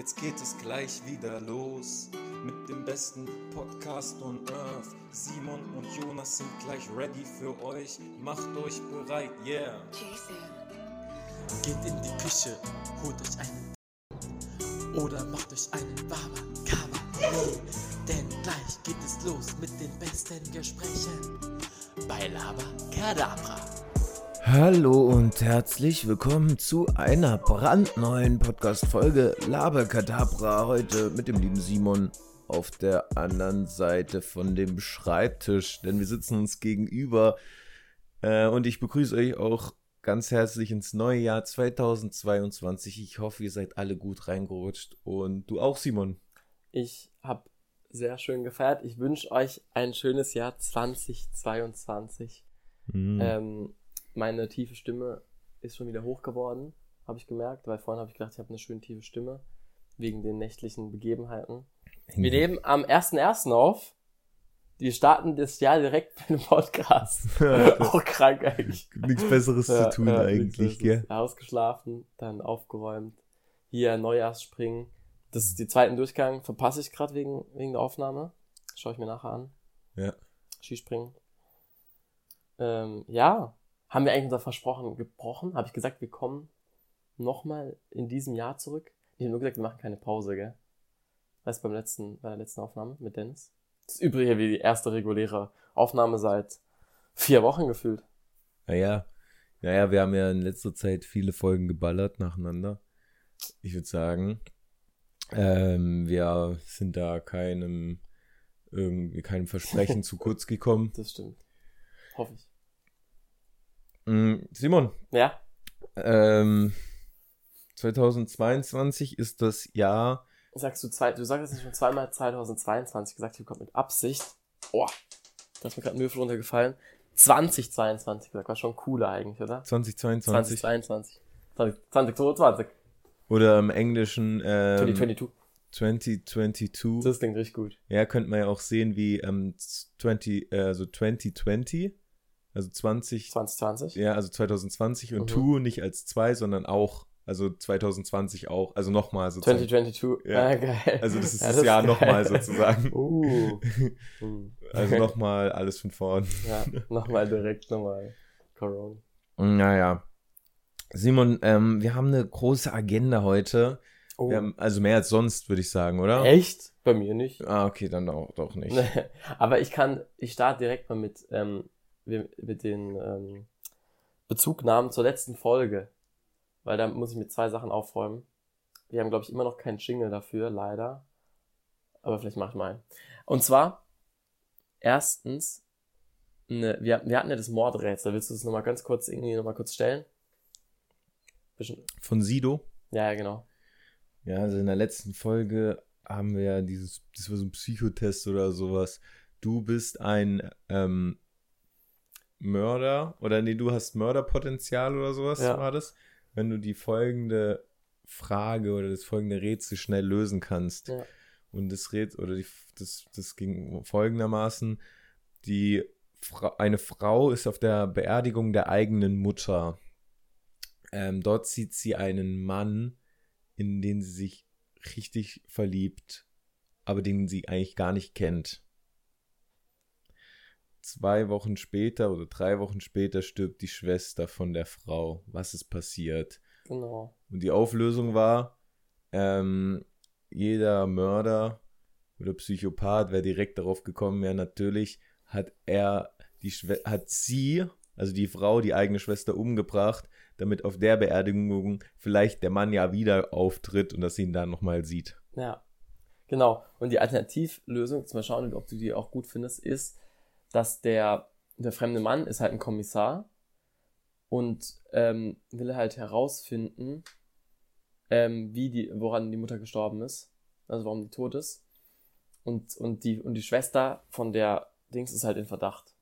Jetzt geht es gleich wieder los mit dem besten Podcast on Earth. Simon und Jonas sind gleich ready für euch. Macht euch bereit, yeah. Geht in die Küche, holt euch einen oder macht euch einen Baba Kaba. Denn gleich geht es los mit den besten Gesprächen bei Lava Kadabra. Hallo und herzlich willkommen zu einer brandneuen Podcast-Folge Laberkadabra. Heute mit dem lieben Simon auf der anderen Seite von dem Schreibtisch, denn wir sitzen uns gegenüber. Äh, und ich begrüße euch auch ganz herzlich ins neue Jahr 2022. Ich hoffe, ihr seid alle gut reingerutscht und du auch, Simon. Ich habe sehr schön gefeiert. Ich wünsche euch ein schönes Jahr 2022. Mhm. Ähm, meine tiefe Stimme ist schon wieder hoch geworden, habe ich gemerkt, weil vorhin habe ich gedacht, ich habe eine schön tiefe Stimme wegen den nächtlichen Begebenheiten. Wir nehmen am 1.1. auf. Wir starten das Jahr direkt mit dem Podcast. Auch krank eigentlich. Nichts Besseres Ja, zu tun ja, eigentlich, gell? Ausgeschlafen, dann aufgeräumt. Hier Neujahrsspringen. Das ist die zweiten Durchgang. Verpasse ich gerade wegen, wegen der Aufnahme. Schaue ich mir nachher an. Ja. Skispringen. Ähm, ja. Haben wir eigentlich unser Versprochen gebrochen? Habe ich gesagt, wir kommen nochmal in diesem Jahr zurück? Ich habe nur gesagt, wir machen keine Pause, gell? Weißt du, beim letzten, bei der letzten Aufnahme mit Dennis? Das ist übrigens wie die erste reguläre Aufnahme seit vier Wochen gefühlt. Naja, naja, wir haben ja in letzter Zeit viele Folgen geballert nacheinander. Ich würde sagen, ähm, wir sind da keinem, irgendwie keinem Versprechen zu kurz gekommen. Das stimmt. Hoffe ich. Mm, Simon, Ja? ähm, 2022 ist das Jahr, Sagst du zwei, du sagst jetzt schon zweimal 2022 gesagt, hier kommt mit Absicht. Oh, da ist mir gerade ein Würfel runtergefallen. 2022 gesagt, war schon cooler eigentlich, oder? 2022 2022. 20, 2022. oder im Englischen ähm, 2022. 2022. Das klingt richtig gut. Ja, könnte man ja auch sehen wie ähm, 20, äh, also 2020, also 20, 2020. ja, also 2020 und Mhm. two nicht als zwei, sondern auch, also 2020 auch, also nochmal sozusagen. 2022. Ja. Ah, geil. Also das ist Ja, das Jahr geil. nochmal sozusagen. Uh. Hm. Also nochmal alles von vorn. Ja, nochmal direkt nochmal. Corona. Naja. Simon, ähm, wir haben eine große Agenda heute. Oh. Also mehr als sonst, würde ich sagen, oder? Echt? Bei mir nicht. Ah, okay, dann auch, doch nicht. Aber ich kann, ich starte direkt mal mit, ähm, mit den ähm, Bezugnahmen zur letzten Folge. Weil da muss ich mit zwei Sachen aufräumen. Wir haben, glaube ich, immer noch keinen Jingle dafür, leider. Aber vielleicht mach ich mal einen. Und zwar, erstens, ne, wir, wir hatten ja das Mordrätsel. Willst du das nochmal ganz kurz, irgendwie nochmal kurz stellen? Bisschen, Von Sido. ja, ja, genau. Ja, also in der letzten Folge haben wir ja dieses, das war so ein Psychotest oder sowas. Du bist ein ähm, Mörder oder nee, du hast Mörderpotenzial oder sowas Ja. war das. Wenn du die folgende Frage oder das folgende Rätsel schnell lösen kannst. Ja. Und das Rätsel oder die, das, das ging folgendermaßen: Die Fra eine Frau ist auf der Beerdigung der eigenen Mutter. Ähm, dort sieht sie einen Mann, in den sie sich richtig verliebt, aber den sie eigentlich gar nicht kennt. Zwei Wochen später oder drei Wochen später stirbt die Schwester von der Frau. Was ist passiert? Genau. Und die Auflösung war, ähm, jeder Mörder oder Psychopath wäre direkt darauf gekommen, ja, natürlich hat er die Schwe hat sie, also die Frau, die eigene Schwester umgebracht, damit auf der Beerdigung vielleicht der Mann ja wieder auftritt und dass sie ihn dann nochmal sieht. Ja, genau. Und die Alternativlösung, jetzt mal schauen, ob du die auch gut findest, ist, dass der, der fremde Mann ist halt ein Kommissar und ähm, will halt herausfinden, ähm, wie die, woran die Mutter gestorben ist, also warum die tot ist. Und, und, die, und die Schwester von der Dings ist halt in Verdacht.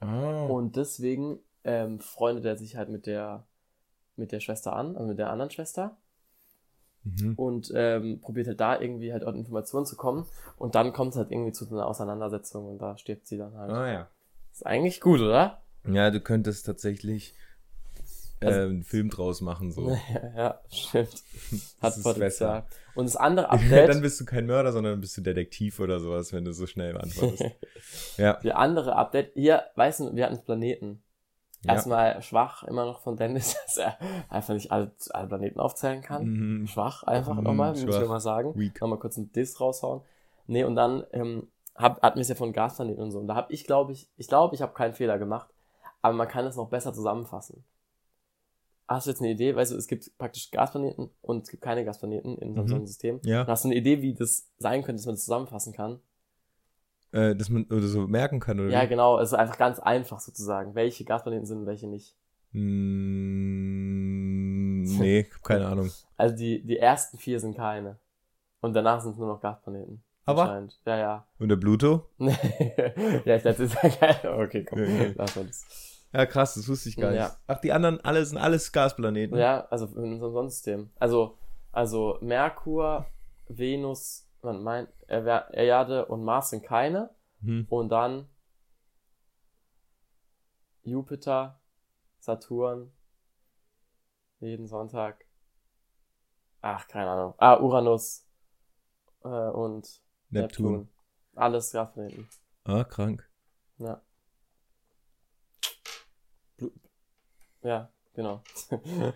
Ah. Und deswegen ähm, freundet er sich halt mit der, mit der Schwester an, also mit der anderen Schwester Mhm. und ähm, probiert halt da irgendwie halt an Informationen zu kommen und dann kommt es halt irgendwie zu so einer Auseinandersetzung und da stirbt sie dann halt. Ah ja. Ist eigentlich gut, oder? Ja, du könntest tatsächlich äh, einen Film draus machen. So. Ja, ja stimmt. Hat Potenzial. Und das andere Update, dann bist du kein Mörder, sondern bist du Detektiv oder sowas, wenn du so schnell antwortest. ja. die andere Update, hier, weißt du, wir hatten Planeten. Ja. Erstmal schwach immer noch von Dennis, dass er einfach nicht alle, alle Planeten aufzählen kann. Mhm. Schwach einfach Mhm, nochmal, muss ich schwach. mal sagen. Weak. Nochmal kurz einen Diss raushauen. Nee, und dann ähm, hab, hatten wir es ja von Gasplaneten und so. Und da habe ich, glaube ich, ich glaube, ich habe keinen Fehler gemacht, aber man kann es noch besser zusammenfassen. Hast du jetzt eine Idee? Weißt du, es gibt praktisch Gasplaneten und es gibt keine Gasplaneten in so Mhm. so einem System. Ja. Und hast du eine Idee, wie das sein könnte, dass man das zusammenfassen kann? Äh, dass man oder so merken kann, oder? Ja, wie? genau. Es ist einfach ganz einfach sozusagen, welche Gasplaneten sind und welche nicht. Mm, nee, keine Ahnung. Also die, die ersten vier sind keine. Und danach sind es nur noch Gasplaneten. Aber? Ja, ja. Und der Pluto? ja, ich dachte, ist ja geil. Okay, komm. Ja, ja. Lass uns. Ja, krass, das wusste ich gar Ja. nicht. Ach, die anderen alle sind alles Gasplaneten. Ja, also in unserem Sonnensystem. Also, also Merkur, Venus, man meint, Er- Erde und Mars sind keine. Hm. Und dann Jupiter, Saturn, jeden Sonntag. Ach, keine Ahnung. Ah, Uranus äh, und Neptun. Neptun. Alles Gasplaneten. Ah, krank. Ja. Ja, genau.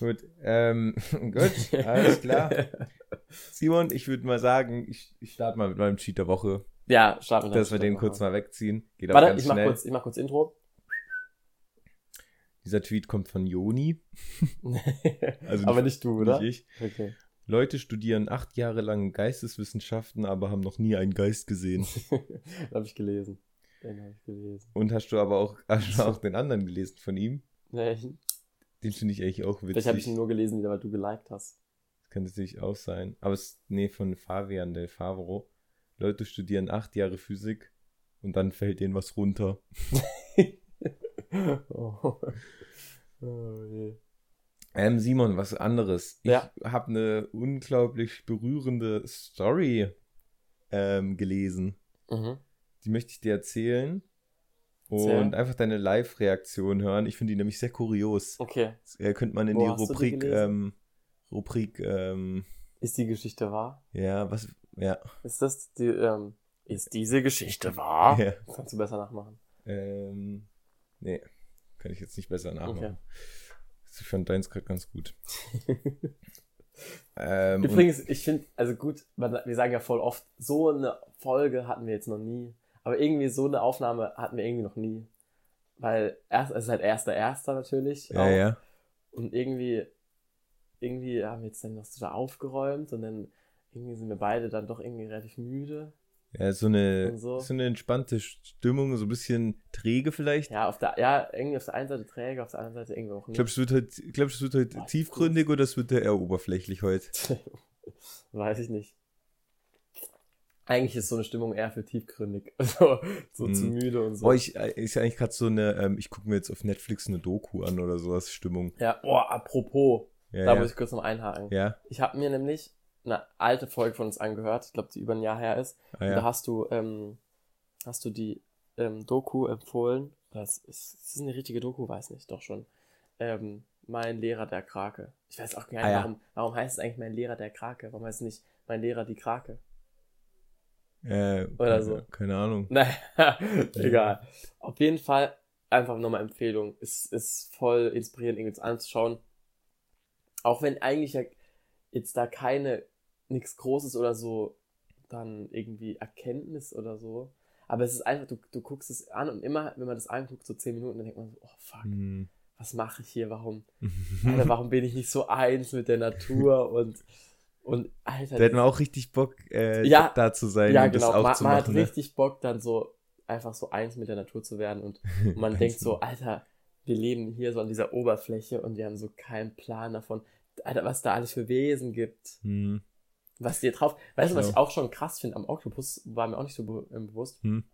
Gut, ähm, gut, alles klar. Simon, ich würde mal sagen, ich, ich starte mal mit meinem Cheat der Woche, Ja, starten wir dass wir den kurz mal wegziehen. Geht auch Warte, ganz ich mach, schnell. kurz, ich mach kurz Intro. Dieser Tweet kommt von Joni. Also Aber nicht du, oder? Nicht ich. Okay. Leute studieren acht Jahre lang Geisteswissenschaften, aber haben noch nie einen Geist gesehen. Den habe ich gelesen. Den habe ich gelesen. Und hast du aber auch, hast du auch den anderen gelesen von ihm? Ich, Den finde ich eigentlich auch vielleicht witzig. habe ich ihn nur gelesen, weil du geliked hast. Könnte natürlich auch sein. Aber es nee, von Fabian del Favro. Leute studieren acht Jahre Physik und dann fällt denen was runter. oh. oh je. Ähm, Simon, was anderes. Ich Ja. habe eine unglaublich berührende Story ähm, gelesen. Mhm. Die möchte ich dir erzählen. Und Erzähl. einfach deine Live-Reaktion hören. Ich finde die nämlich sehr kurios. Okay. Das äh, könnte man in Wo die Rubrik, ähm, Rubrik, ähm, Ist die Geschichte wahr? ja, was, ja, Ist das die, ähm, ist diese Geschichte wahr? ja, Kannst du besser nachmachen. ähm, nee, kann ich jetzt nicht besser nachmachen. Okay. Ich fand deins gerade ganz gut. ähm, Übrigens, ich finde, also gut, wir sagen ja voll oft, so eine Folge hatten wir jetzt noch nie. Aber irgendwie so eine Aufnahme hatten wir irgendwie noch nie. Weil erst, es ist halt erster Erster natürlich. ja, auch. ja. Und irgendwie, irgendwie haben wir jetzt dann noch so da aufgeräumt und dann irgendwie sind wir beide dann doch irgendwie relativ müde. Ja, so eine, so. so eine entspannte Stimmung, so ein bisschen träge vielleicht. Ja, auf der, ja, irgendwie auf der einen Seite träge, auf der anderen Seite irgendwie auch nicht. Glaubst du, es wird heute, glaubst, du, es wird heute Boah, tiefgründig oder es wird eher oberflächlich heute? Weiß ich nicht. Eigentlich ist so eine Stimmung eher für tiefgründig. So, so zu Mhm. müde und so. Boah, ich, ist ja eigentlich gerade so eine, ähm, ich gucke mir jetzt auf Netflix eine Doku an oder sowas, Stimmung. ja, oh, apropos, Ja, da ja. muss ich kurz noch einhaken. ja, Ich habe mir nämlich eine alte Folge von uns angehört, ich glaube, die über ein Jahr her ist. ah, Und da ja. hast du, ähm, hast du die ähm, Doku empfohlen. Das ist, ist das eine richtige Doku, weiß nicht, doch schon. Ähm, mein Lehrer der Krake. Ich weiß auch gar nicht, Ah, ja. warum, warum heißt es eigentlich mein Lehrer der Krake? Warum heißt es nicht mein Lehrer die Krake? Äh, Oder keine, so. Keine Ahnung. Naja, egal. Auf jeden Fall einfach nochmal Empfehlung. Es ist voll inspirierend, irgendwie anzuschauen. Auch wenn eigentlich ja jetzt da keine, nichts Großes oder so, dann irgendwie Erkenntnis oder so. Aber es ist einfach, du, du guckst es an und immer, wenn man das anguckt, so zehn Minuten, dann denkt man so, oh fuck, Hm. was mache ich hier? Warum, Alter, warum bin ich nicht so eins mit der Natur und, und Alter, Da hätten wir auch richtig Bock, äh, Ja. da zu sein ja, und das genau. auch Man, zu man hat. Ne? richtig Bock, dann so einfach so eins mit der Natur zu werden und man denkt so, Alter, wir leben hier so an dieser Oberfläche und wir haben so keinen Plan davon, Alter, was da alles für Wesen gibt, Hm. was dir drauf. Weißt du, was ich auch schon krass finde am Oktopus, war mir auch nicht so be ähm, bewusst. Hm.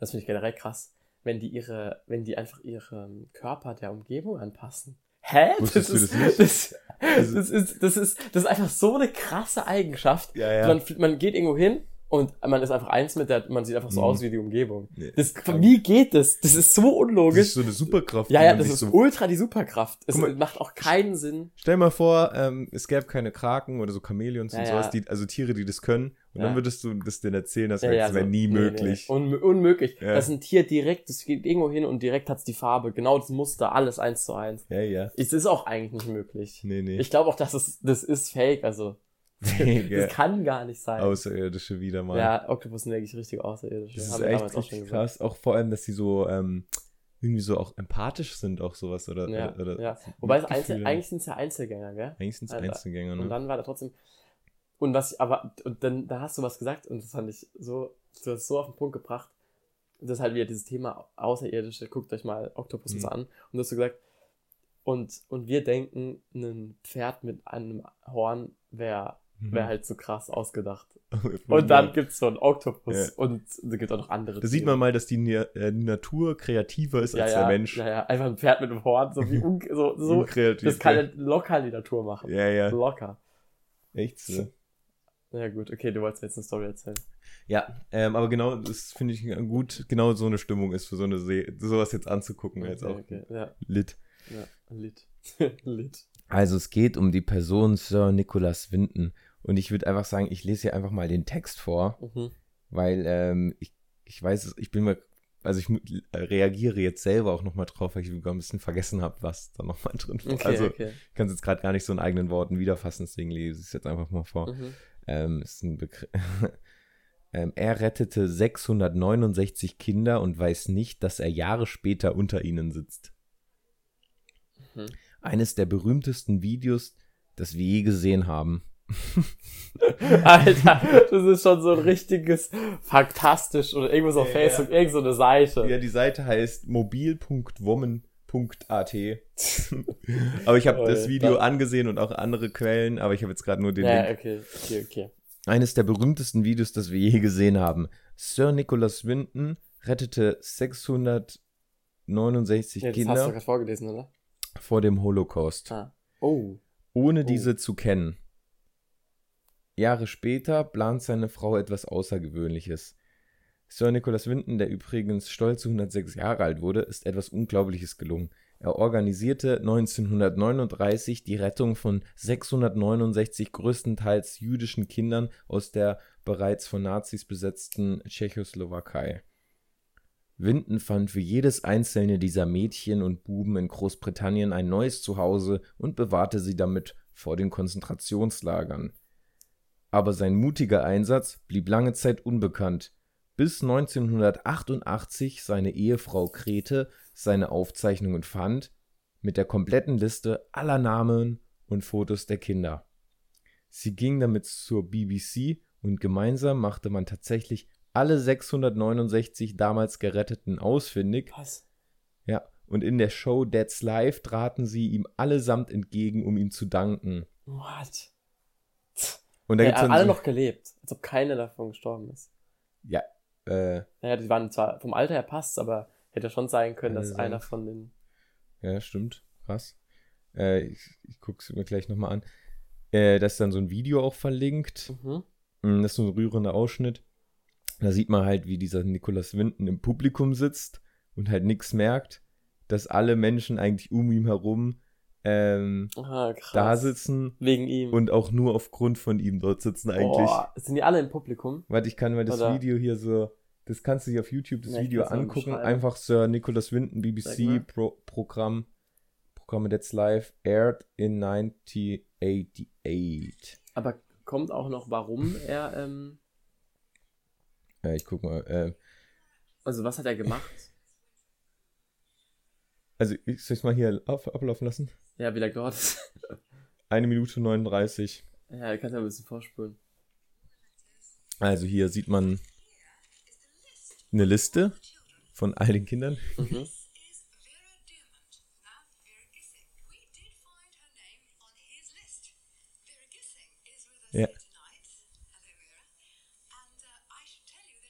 Das finde ich generell krass, wenn die ihre, wenn die einfach ihren Körper der Umgebung anpassen. Hä? Wusstest du ist, das nicht? Das, das, ist, das, ist, das ist einfach so eine krasse Eigenschaft. Ja, ja. Man, man geht irgendwo hin und man ist einfach eins mit der, man sieht einfach so Mhm. aus wie die Umgebung. Nee. Das, wie geht das? Das ist so Das unlogisch. ist so eine Superkraft. ja, ja, das ist so ultra die Superkraft. Es mal. macht auch keinen Sinn. Stell mal vor, ähm, es gäbe keine Kraken oder so Chamäleons Ja, und ja. sowas, die, also Tiere, die das können. Und Ja. dann würdest du das denen erzählen, das Ja, wäre ja, das wär so. nie Nee, möglich. nee. Unmö- unmöglich. Ja. Das ist ein Tier direkt, das geht irgendwo hin und direkt hat's die Farbe. Genau das Muster, alles eins zu eins. Ja, ja. Es ist auch eigentlich nicht möglich. Nee, nee. Ich glaube auch, dass es, das ist fake, also. Das kann gar nicht sein. Außerirdische wieder mal. Ja, Oktopus sind wirklich richtig außerirdisch. das Haben ist wir echt auch krass. Auch vor allem, dass sie so ähm, irgendwie so auch empathisch sind, auch sowas. Oder, Ja, oder, ja. Wobei es. Einzel, eigentlich sind es ja Einzelgänger, gell? eigentlich sind es Alter. Einzelgänger, Und ne? dann war da trotzdem. Und was, aber, und dann, da hast du was gesagt und das fand ich so, du hast so auf den Punkt gebracht. Das ist halt wieder dieses Thema Außerirdische. Guckt euch mal Oktopus Mhm. an. Und du hast so gesagt, und, und wir denken, ein Pferd mit einem Horn wäre Mhm. wär halt so krass ausgedacht. Und dann geil. gibt's so einen Oktopus Ja. und da gibt auch noch andere. Da sieht Tiere. man mal, dass die, äh, die Natur kreativer ist ja, als ja, der Mensch. Ja, ja, einfach ein Pferd mit einem Horn, so wie un, so, so Unkreativ. das kann ja locker die Natur machen. ja, ja, Locker. echt so. Ja gut, okay, du wolltest jetzt eine Story erzählen. Ja, ähm, aber genau, das finde ich gut, genau so eine Stimmung ist für so eine See, sowas jetzt anzugucken, wäre jetzt auch okay, okay. Ja, lit. ja, Lit. Lit. Also es geht um die Person Sir Nicholas Winton und ich würde einfach sagen, ich lese hier einfach mal den Text vor, Mhm. weil ähm, ich, ich weiß, es- ich bin mir, also ich mu- reagiere jetzt selber auch nochmal drauf, weil ich sogar ein bisschen vergessen habe, was da nochmal drin war. Okay, also okay. ich kann es jetzt gerade gar nicht so in eigenen Worten wiederfassen, deswegen lese ich es jetzt einfach mal vor. Mhm. Ähm, ist ein Begriff. ähm, er rettete 669 Kinder und weiß nicht, dass er Jahre später unter ihnen sitzt. Mhm. Eines der berühmtesten Videos, das wir je gesehen haben. Alter, das ist schon so ein richtiges Faktastisch oder irgendwas auf Ja, Facebook, irgend so eine Seite. Ja, die Seite heißt mobil.woman.at. aber ich habe Oh, das ja. Video angesehen und auch andere Quellen, aber ich habe jetzt gerade nur den Ja, Link. okay, okay, okay. Eines der berühmtesten Videos, das wir je gesehen haben. Sir Nicholas Winton rettete 669 Ja, das hast du Kinder gerade vorgelesen, oder? vor dem Holocaust, Ah. Oh. ohne Oh. diese zu kennen. Jahre später plant seine Frau etwas Außergewöhnliches. Sir Nicholas Winton, der übrigens stolze 106 Jahre alt wurde, ist etwas Unglaubliches gelungen. Er organisierte 1939 die Rettung von 669 größtenteils jüdischen Kindern aus der bereits von Nazis besetzten Tschechoslowakei. Winton fand für jedes einzelne dieser Mädchen und Buben in Großbritannien ein neues Zuhause und bewahrte sie damit vor den Konzentrationslagern. Aber sein mutiger Einsatz blieb lange Zeit unbekannt, bis 1988 seine Ehefrau Grete seine Aufzeichnungen fand, mit der kompletten Liste aller Namen und Fotos der Kinder. Sie ging damit zur BBC und gemeinsam machte man tatsächlich alle 669 damals Geretteten ausfindig. Was? Ja, und in der Show That's Life traten sie ihm allesamt entgegen, um ihm zu danken. What? Und da Ja, gibt's dann alle so, noch gelebt, als ob keine davon gestorben ist. Ja, äh, Naja, die waren zwar vom Alter her passt, aber hätte schon sein können, dass Äh, einer von den. ja, stimmt. Krass. Äh, ich ich guck's mir gleich nochmal an. Äh, da ist dann so ein Video auch verlinkt. Mhm. Mm, Das ist so ein rührender Ausschnitt. Da sieht man halt, wie dieser Nicholas Winton im Publikum sitzt und halt nichts merkt, dass alle Menschen eigentlich um ihn herum ähm, Ah, krass. da sitzen Wegen ihm. und auch nur aufgrund von ihm dort sitzen eigentlich. Boah, sind die alle im Publikum? Warte, ich kann mal das Oder- Video hier so, das kannst du dir auf YouTube das Ja, Video angucken. Einfach Sir Nicholas Winton. BBC Pro Programm, Programm That's Live, aired in 1988. Aber kommt auch noch, warum er, ähm, Äh, ich guck mal, äh, also was hat er gemacht? Also ich soll ich mal hier auf, ablaufen lassen? Ja, wie lange dauert es? Eine Minute 39. Ja, kannst ja ein bisschen vorspulen. Also hier sieht man eine Liste von all den Kindern. Mhm. that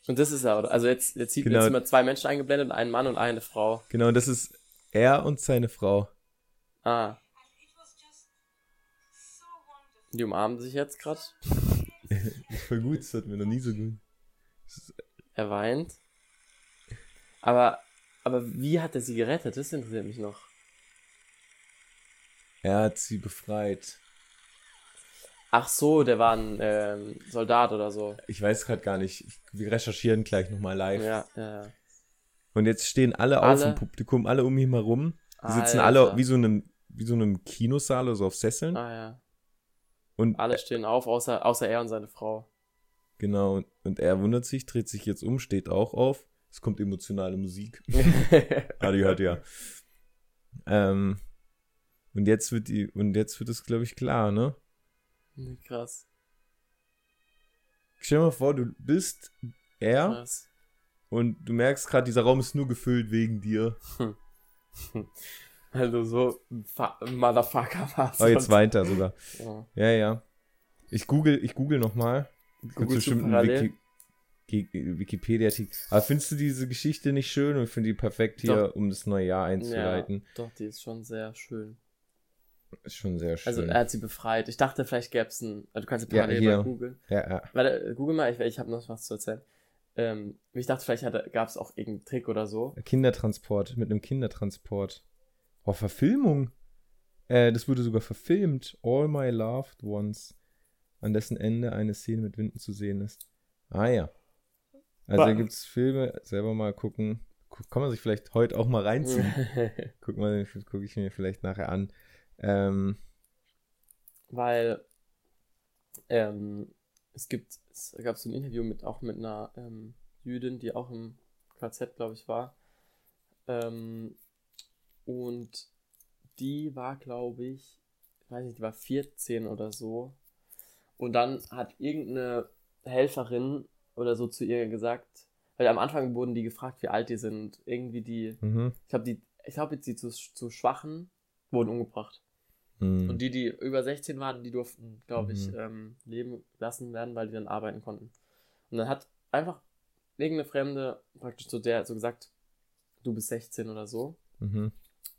Und das ist er, oder? Also jetzt, jetzt sieht Genau. jetzt immer zwei Menschen eingeblendet, einen Mann und eine Frau. Genau, das ist er und seine Frau. Ah, die umarmen sich jetzt gerade. Voll gut, das hatten wir noch nie so gut. Er weint. Aber, aber wie hat er sie gerettet? Das interessiert mich noch. Er hat sie befreit. Ach so, der war ein ähm, Soldat oder so. Ich weiß gerade gar nicht. Ich- Wir recherchieren gleich nochmal live. Ja, ja. ja. Und jetzt stehen alle, Alle? auf im Publikum, alle um ihn herum. Die sitzen alle wie so einem, wie so einem Kinosaal, also auf Sesseln. Ah ja. Und Alle stehen auf, außer, außer er und seine Frau. genau, und, und er wundert sich, dreht sich jetzt um, steht auch auf. Es kommt emotionale Musik. Ah, die hört ja. Ähm, und jetzt wird die, und jetzt wird es, glaube ich, klar, ne? Krass. Stell dir mal vor, du bist er Krass. Und du merkst gerade, dieser Raum ist nur gefüllt wegen dir. Du so Motherfucker warst. Oh, jetzt weint er sogar. Ja. Ja, ja. Ich google, ich google nochmal. Google bestimmt einen. Wiki, Wikipedia-Artikel. Aber findest du diese Geschichte nicht schön und ich finde die perfekt hier, Doch. um das neue Jahr Ja, einzuleiten? doch, die ist schon sehr schön. Ist schon sehr schön. Also er hat sie befreit. Ich dachte, vielleicht gäbe es ein. Also du kannst ja Ja, parallel hier. mal googeln. ja, ja. Warte, äh, google mal, ich, ich habe noch was zu erzählen. Ähm, ich dachte, vielleicht gab es auch irgendeinen Trick oder so. Kindertransport, mit einem Kindertransport. Oh, Verfilmung. Äh, das wurde sogar verfilmt. All My Loved Ones. An dessen Ende eine Szene mit Winden zu sehen ist. Ah ja. Also da gibt es Filme, selber mal gucken. Gu- Kann man sich vielleicht heute auch mal reinziehen. Guck mal, gucke ich mir vielleicht nachher an. Ähm, Weil ähm, es gibt, es gab so ein Interview mit auch mit einer ähm, Jüdin, die auch im KZ, glaube ich, war. Ähm, und die war, glaube ich, ich weiß nicht, die war 14 oder so. Und dann hat irgendeine Helferin oder so zu ihr gesagt, weil am Anfang wurden die gefragt, wie alt die sind. Irgendwie die, mhm. ich glaube, die, ich glaube, jetzt die zu, zu Schwachen wurden umgebracht. Mhm. Und die, die über 16 waren, die durften, glaube ich, Mhm. ähm, leben lassen werden, weil die dann arbeiten konnten. Und dann hat einfach irgendeine Fremde praktisch zu der so gesagt, du bist 16 oder so. Mhm.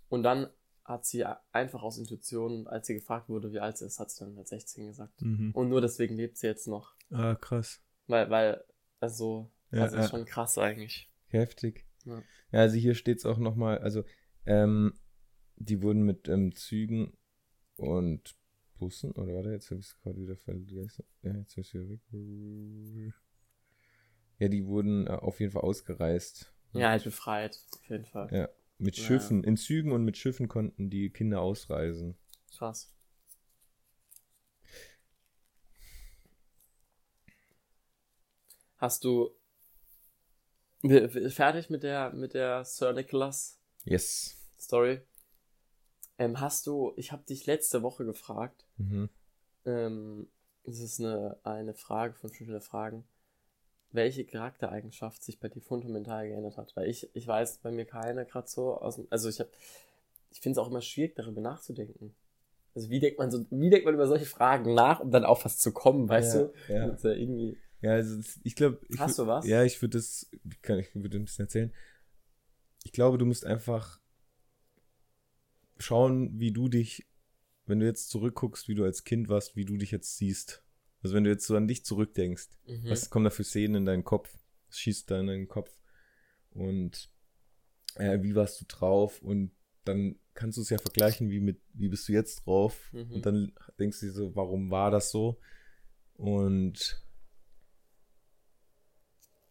Und dann hat sie einfach aus Intuition, als sie gefragt wurde, wie alt sie ist, hat sie dann als 16 gesagt. Mhm. Und nur deswegen lebt sie jetzt noch. Ah, krass. Weil, weil, also, Ja, also ist ja. schon krass eigentlich. Heftig. Ja. Ja, also hier steht es auch nochmal, also ähm, die wurden mit ähm, Zügen und Bussen, oder warte, jetzt habe ich es gerade wieder vergessen. Ja, jetzt ist wieder weg. Ja, die wurden äh, auf jeden Fall ausgereist. Ja, halt befreit, auf jeden Fall. Ja, mit Ja. Schiffen. In Zügen und mit Schiffen konnten die Kinder ausreisen. Krass. Hast du fertig mit der mit der Sir Nicholas Yes. Story? Ähm, hast du? Ich habe dich letzte Woche gefragt. Mhm. Ähm, das ist eine eine Frage von fünf Fragen. Welche Charaktereigenschaft sich bei dir fundamental geändert hat? Weil ich ich weiß bei mir keine gerade so aus dem, also ich habe ich finde es auch immer schwierig darüber nachzudenken. Also wie denkt man so, wie denkt man über solche Fragen nach, um dann auf was zu kommen, weißt ja, du? Ja. Ja irgendwie. Ja, also ich glaube. Hast du was? Ja, ich würde das, kann ich würde ein bisschen erzählen. Ich glaube, du musst einfach schauen, wie du dich, wenn du jetzt zurückguckst, wie du als Kind warst, wie du dich jetzt siehst. Also wenn du jetzt so an dich zurückdenkst, Mhm. was kommen da für Szenen in deinen Kopf? Was schießt da in deinen Kopf? Und äh, wie warst du drauf? Und dann kannst du es ja vergleichen, wie mit, wie bist du jetzt drauf? Mhm. Und dann denkst du dir so, warum war das so? Und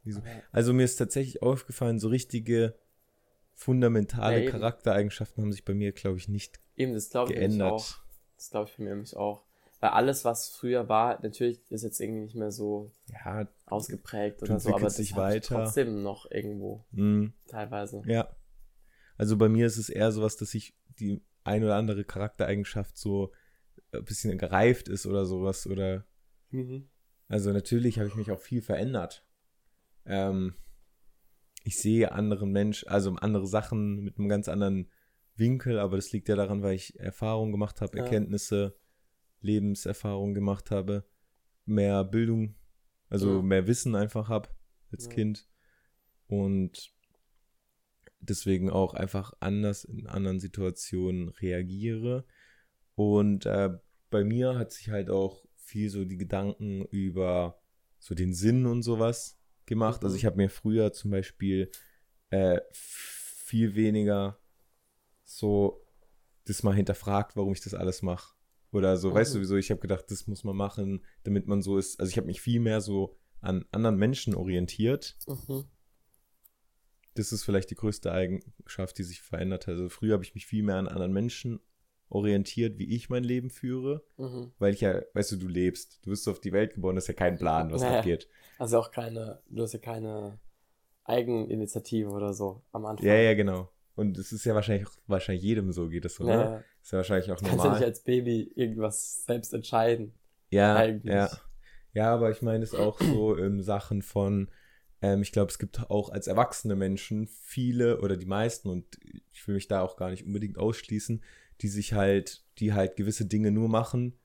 wieso? Also mir ist tatsächlich aufgefallen, so richtige fundamentale Ja. Charaktereigenschaften haben sich bei mir, glaube ich, nicht Eben, das glaube ich nämlich geändert. auch. Das glaube ich bei mir nämlich auch. Weil alles, was früher war, natürlich ist jetzt irgendwie nicht mehr so Ja, ausgeprägt oder so, aber das dich habe ich weiter. trotzdem noch irgendwo mh, teilweise. ja. Also bei mir ist es eher sowas, dass ich die ein oder andere Charaktereigenschaft so ein bisschen gereift ist oder sowas. Oder Mhm. also natürlich habe ich mich auch viel verändert. Ähm, ich sehe anderen Menschen, also andere Sachen mit einem ganz anderen Winkel, aber das liegt ja daran, weil ich Erfahrungen gemacht habe, Ja. Erkenntnisse, Lebenserfahrungen gemacht habe, mehr Bildung, also Ja. mehr Wissen einfach habe als Ja. Kind und deswegen auch einfach anders in anderen Situationen reagiere. Und äh, bei mir hat sich halt auch viel so die Gedanken über so den Sinn und sowas gemacht. Also Mhm. ich habe mir früher zum Beispiel äh, viel weniger so das mal hinterfragt, warum ich das alles mache. Oder so, weißt du, Mhm. wieso? Ich habe gedacht, das muss man machen, damit man so ist. Also ich habe mich viel mehr so an anderen Menschen orientiert. Mhm. Das ist vielleicht die größte Eigenschaft, die sich verändert hat. Also früher habe ich mich viel mehr an anderen Menschen orientiert, wie ich mein Leben führe, Mhm. weil ich ja, weißt du, du lebst, du bist auf die Welt geboren, das ist ja kein Plan, was Naja. abgeht. Also auch keine, du hast ja keine Eigeninitiative oder so am Anfang. Ja, ja, genau. Und es ist ja wahrscheinlich auch, wahrscheinlich jedem so geht es so, ne? Ja, Ist ja wahrscheinlich auch kannst ja nicht normal. als Baby irgendwas selbst entscheiden. Ja, eigentlich. ja. Ja, aber ich meine es auch so in Sachen von, ähm, ich glaube, es gibt auch als erwachsene Menschen viele oder die meisten, und ich will mich da auch gar nicht unbedingt ausschließen, die sich halt, die halt gewisse Dinge nur machen,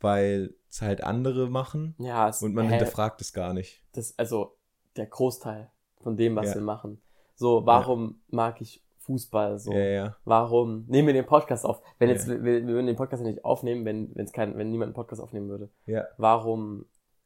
weil es halt andere machen Ja, es, und man hä, hinterfragt es gar nicht. das, also der Großteil von dem, was Ja. wir machen. So, warum mag ich Fußball so? Ja, ja. Warum nehmen wir den Podcast auf? Wenn jetzt, Ja. wir, wir würden den Podcast ja nicht aufnehmen, wenn, wenn es kein, wenn niemand einen Podcast aufnehmen würde. Ja. Warum,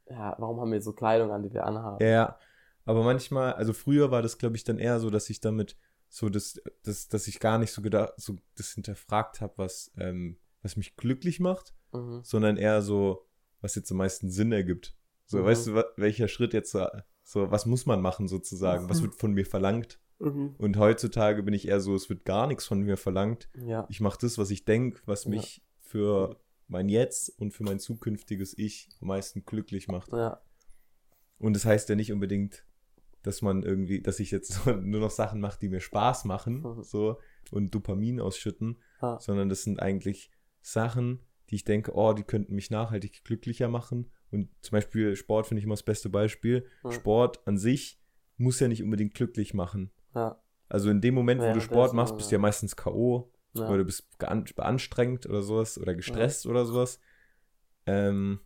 ja, warum haben wir so Kleidung an, die wir anhaben? Ja, ja. Aber manchmal, also früher war das, glaube ich, dann eher so, dass ich damit so, das, das, dass ich gar nicht so gedacht, so das hinterfragt habe, was, ähm, was mich glücklich macht, Mhm. sondern eher so, was jetzt am meisten Sinn ergibt. So, Mhm. weißt du, welcher Schritt jetzt so, so, was muss man machen sozusagen? Was wird von mir verlangt? Mhm. Und heutzutage bin ich eher so, es wird gar nichts von mir verlangt. Ja. Ich mache das, was ich denke, was Ja. mich für mein Jetzt und für mein zukünftiges Ich am meisten glücklich macht. Ja. Und das heißt ja nicht unbedingt, dass man irgendwie, dass ich jetzt nur noch Sachen mache, die mir Spaß machen, Mhm. so und Dopamin ausschütten, Ja. sondern das sind eigentlich Sachen, die ich denke, oh, die könnten mich nachhaltig glücklicher machen. Und zum Beispiel Sport finde ich immer das beste Beispiel. Mhm. Sport an sich muss ja nicht unbedingt glücklich machen. Ja. Also in dem Moment, wo Ja, du das Sport machst, so, bist du ja. meistens K.O. Ja. oder du bist beanstrengt oder sowas oder gestresst oder sowas. Ähm,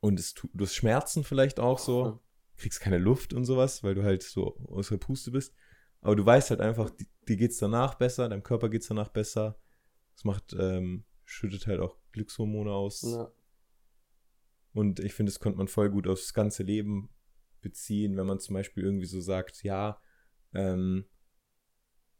und es tu, du hast Schmerzen vielleicht auch so, Mhm. Kriegst keine Luft und sowas, weil du halt so außer Puste bist. Aber du weißt halt einfach, di- dir geht's danach besser, deinem Körper geht's danach besser. Es macht, ähm, schüttet halt auch Glückshormone aus. Ja. Und ich finde, das konnte man voll gut aufs ganze Leben beziehen, wenn man zum Beispiel irgendwie so sagt, ja, ähm,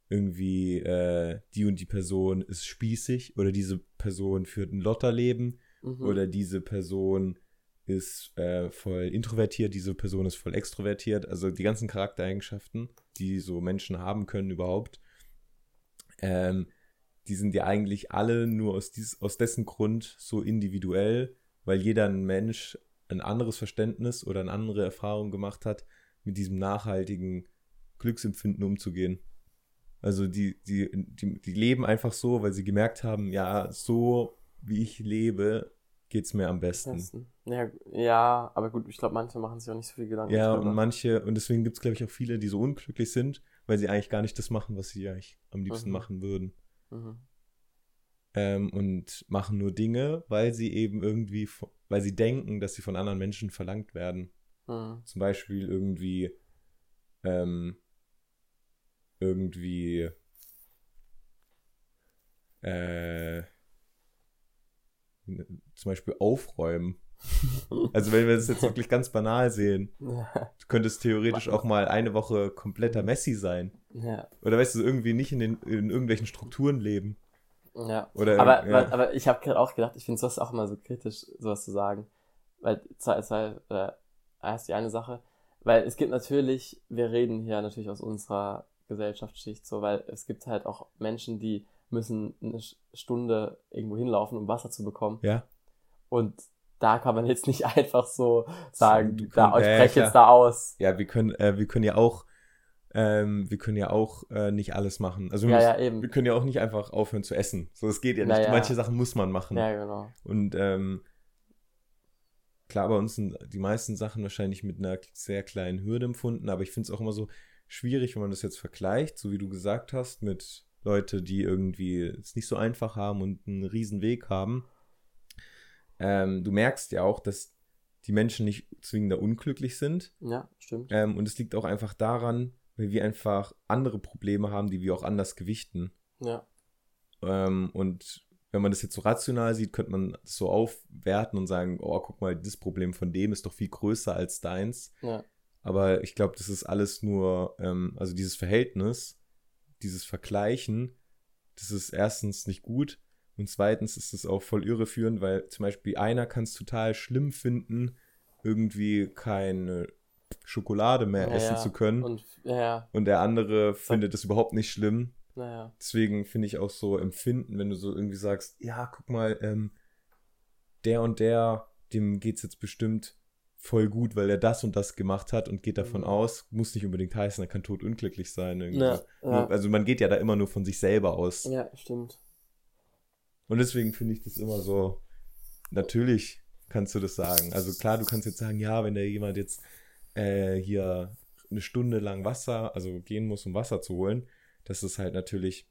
irgendwie äh, die und die Person ist spießig oder diese Person führt ein Lotterleben Mhm. oder diese Person ist äh, voll introvertiert, diese Person ist voll extrovertiert. Also die ganzen Charaktereigenschaften, die so Menschen haben können überhaupt, ähm, die sind ja eigentlich alle nur aus, dies, aus dessen Grund so individuell, weil jeder ein Mensch ein anderes Verständnis oder eine andere Erfahrung gemacht hat, mit diesem nachhaltigen Glücksempfinden umzugehen. Also die, die, die, die leben einfach so, weil sie gemerkt haben, ja, so wie ich lebe, geht's mir am besten. Besten. Ja, ja, aber gut, ich glaube, manche machen sich auch nicht so viel Gedanken. Ja, und manche, und deswegen gibt es, glaube ich, auch viele, die so unglücklich sind, weil sie eigentlich gar nicht das machen, was sie eigentlich am liebsten Mhm. machen würden. Mhm. Ähm, und machen nur Dinge, weil sie eben irgendwie, weil sie denken, dass sie von anderen Menschen verlangt werden. Mhm. Zum Beispiel irgendwie, ähm, irgendwie, äh, zum Beispiel aufräumen. Also wenn wir das jetzt wirklich ganz banal sehen, Ja. du könntest theoretisch auch mal eine Woche kompletter Messi sein. Ja. Oder weißt du, irgendwie nicht in, den, in irgendwelchen Strukturen leben. Ja. Oder, aber, ja. aber ich habe gerade auch gedacht, ich finde sowas auch immer so kritisch, sowas zu sagen. Weil, zwei, zwei, äh, erst die eine Sache, weil es gibt natürlich, wir reden hier natürlich aus unserer Gesellschaftsschicht so, weil es gibt halt auch Menschen, die müssen eine Stunde irgendwo hinlaufen, um Wasser zu bekommen. Ja. Und da kann man jetzt nicht einfach so sagen, Du da, ich ja, ja, breche klar. jetzt da aus. Ja, wir können, äh, wir können ja auch, ähm, wir können ja auch äh, nicht alles machen. Also wir, Ja, müssen, ja, eben. wir können ja auch nicht einfach aufhören zu essen. So, es geht ja nicht. Naja. Manche Sachen muss man machen. Ja, genau. Und ähm, klar, bei uns sind die meisten Sachen wahrscheinlich mit einer sehr kleinen Hürde empfunden, aber ich finde es auch immer so schwierig, wenn man das jetzt vergleicht, so wie du gesagt hast, mit Leute, die irgendwie es nicht so einfach haben und einen riesen Weg haben. Ähm, du merkst ja auch, dass die Menschen nicht zwingend unglücklich sind. Ja, stimmt. Ähm, und es liegt auch einfach daran, weil wir einfach andere Probleme haben, die wir auch anders gewichten. Ja. Ähm, und wenn man das jetzt so rational sieht, könnte man das so aufwerten und sagen, oh, guck mal, das Problem von dem ist doch viel größer als deins. Ja. Aber ich glaube, das ist alles nur, ähm, also dieses Verhältnis, dieses Vergleichen, das ist erstens nicht gut und zweitens ist es auch voll irreführend, weil zum Beispiel einer kann es total schlimm finden, irgendwie keine Schokolade mehr Naja, essen zu können und, Und ja, der andere findet das überhaupt nicht schlimm. naja. Deswegen finde ich auch so empfinden, wenn du so irgendwie sagst, ja, guck mal, ähm, der und der, dem geht's jetzt bestimmt voll gut, weil er das und das gemacht hat und geht davon Mhm. aus, muss nicht unbedingt heißen, er kann tot unglücklich sein. Ja, ja. Also man geht ja da immer nur von sich selber aus. Ja, stimmt. Und deswegen finde ich das immer so, natürlich kannst du das sagen. Also klar, du kannst jetzt sagen, ja, wenn da jemand jetzt äh, hier eine Stunde lang Wasser, also gehen muss, um Wasser zu holen, das ist halt natürlich,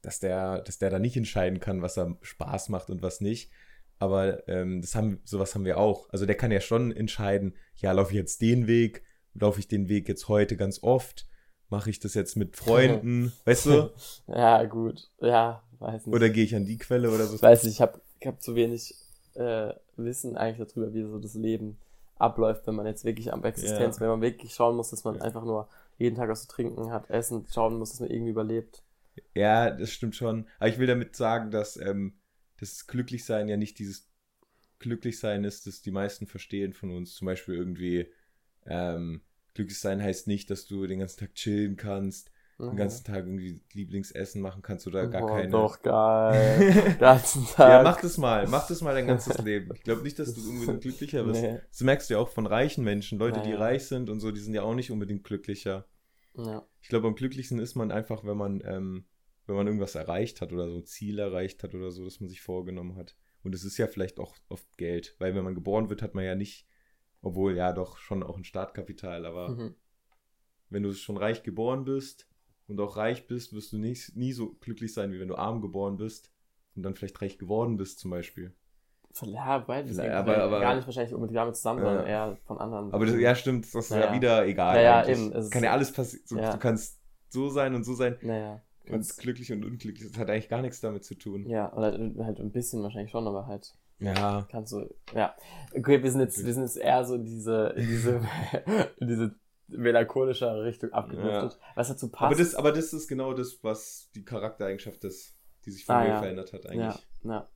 dass der, dass der da nicht entscheiden kann, was er Spaß macht und was nicht. Aber ähm, das haben, sowas haben wir auch. Also der kann ja schon entscheiden, ja, laufe ich jetzt den Weg, laufe ich den Weg jetzt heute ganz oft, mache ich das jetzt mit Freunden, weißt du? Ja, gut. Ja, weiß nicht. Oder gehe ich an die Quelle oder so. ich weiß nicht, ich habe ich hab zu wenig äh, Wissen eigentlich darüber, wie so das Leben abläuft, wenn man jetzt wirklich am Existenz, Ja. wenn man wirklich schauen muss, dass man Ja. einfach nur jeden Tag was zu trinken hat, essen, schauen muss, dass man irgendwie überlebt. Ja, das stimmt schon. Aber ich will damit sagen, dass ähm, das Glücklichsein ja nicht dieses Glücklichsein ist, das die meisten verstehen von uns. Zum Beispiel irgendwie, ähm, Glücklichsein heißt nicht, dass du den ganzen Tag chillen kannst, den ganzen Tag irgendwie Lieblingsessen machen kannst oder gar Mhm. Boah, keine. Doch, geil. ganzen Tag. Ja, mach das mal. Mach das mal dein ganzes Leben. Ich glaube nicht, dass du unbedingt glücklicher wirst. Nee. Das merkst du ja auch von reichen Menschen. Leute, die ja. reich sind und so, die sind ja auch nicht unbedingt glücklicher. Ja. Ich glaube, am glücklichsten ist man einfach, wenn man, ähm, wenn man irgendwas erreicht hat oder so ein Ziel erreicht hat oder so, das man sich vorgenommen hat. Und es ist ja vielleicht auch oft Geld, weil wenn man geboren wird, hat man ja nicht, obwohl ja doch schon auch ein Startkapital, aber Mhm. wenn du schon reich geboren bist und auch reich bist, wirst du nicht, nie so glücklich sein, wie wenn du arm geboren bist und dann vielleicht reich geworden bist zum Beispiel. Ja, beides. Hängt aber- aber- gar nicht wahrscheinlich unbedingt damit zusammen, Ja. sondern eher von anderen. Aber das, ja, stimmt, das ist ja, Ja, ja. wieder egal. Ja, ja, eigentlich. eben, es Kann ja alles passieren. So, Ja. Du kannst so sein und so sein Naja. Und glücklich und unglücklich. Das hat eigentlich gar nichts damit zu tun. Ja, oder halt ein bisschen wahrscheinlich schon, aber halt Ja. kannst du, ja. Okay, wir sind jetzt, wir sind jetzt eher so in diese, in diese, in diese melancholische Richtung abgedriftet. Was dazu passt. Aber das, aber das ist genau das, was die Charaktereigenschaft ist, die sich von Ah, mir ja. verändert hat ja, eigentlich. ja.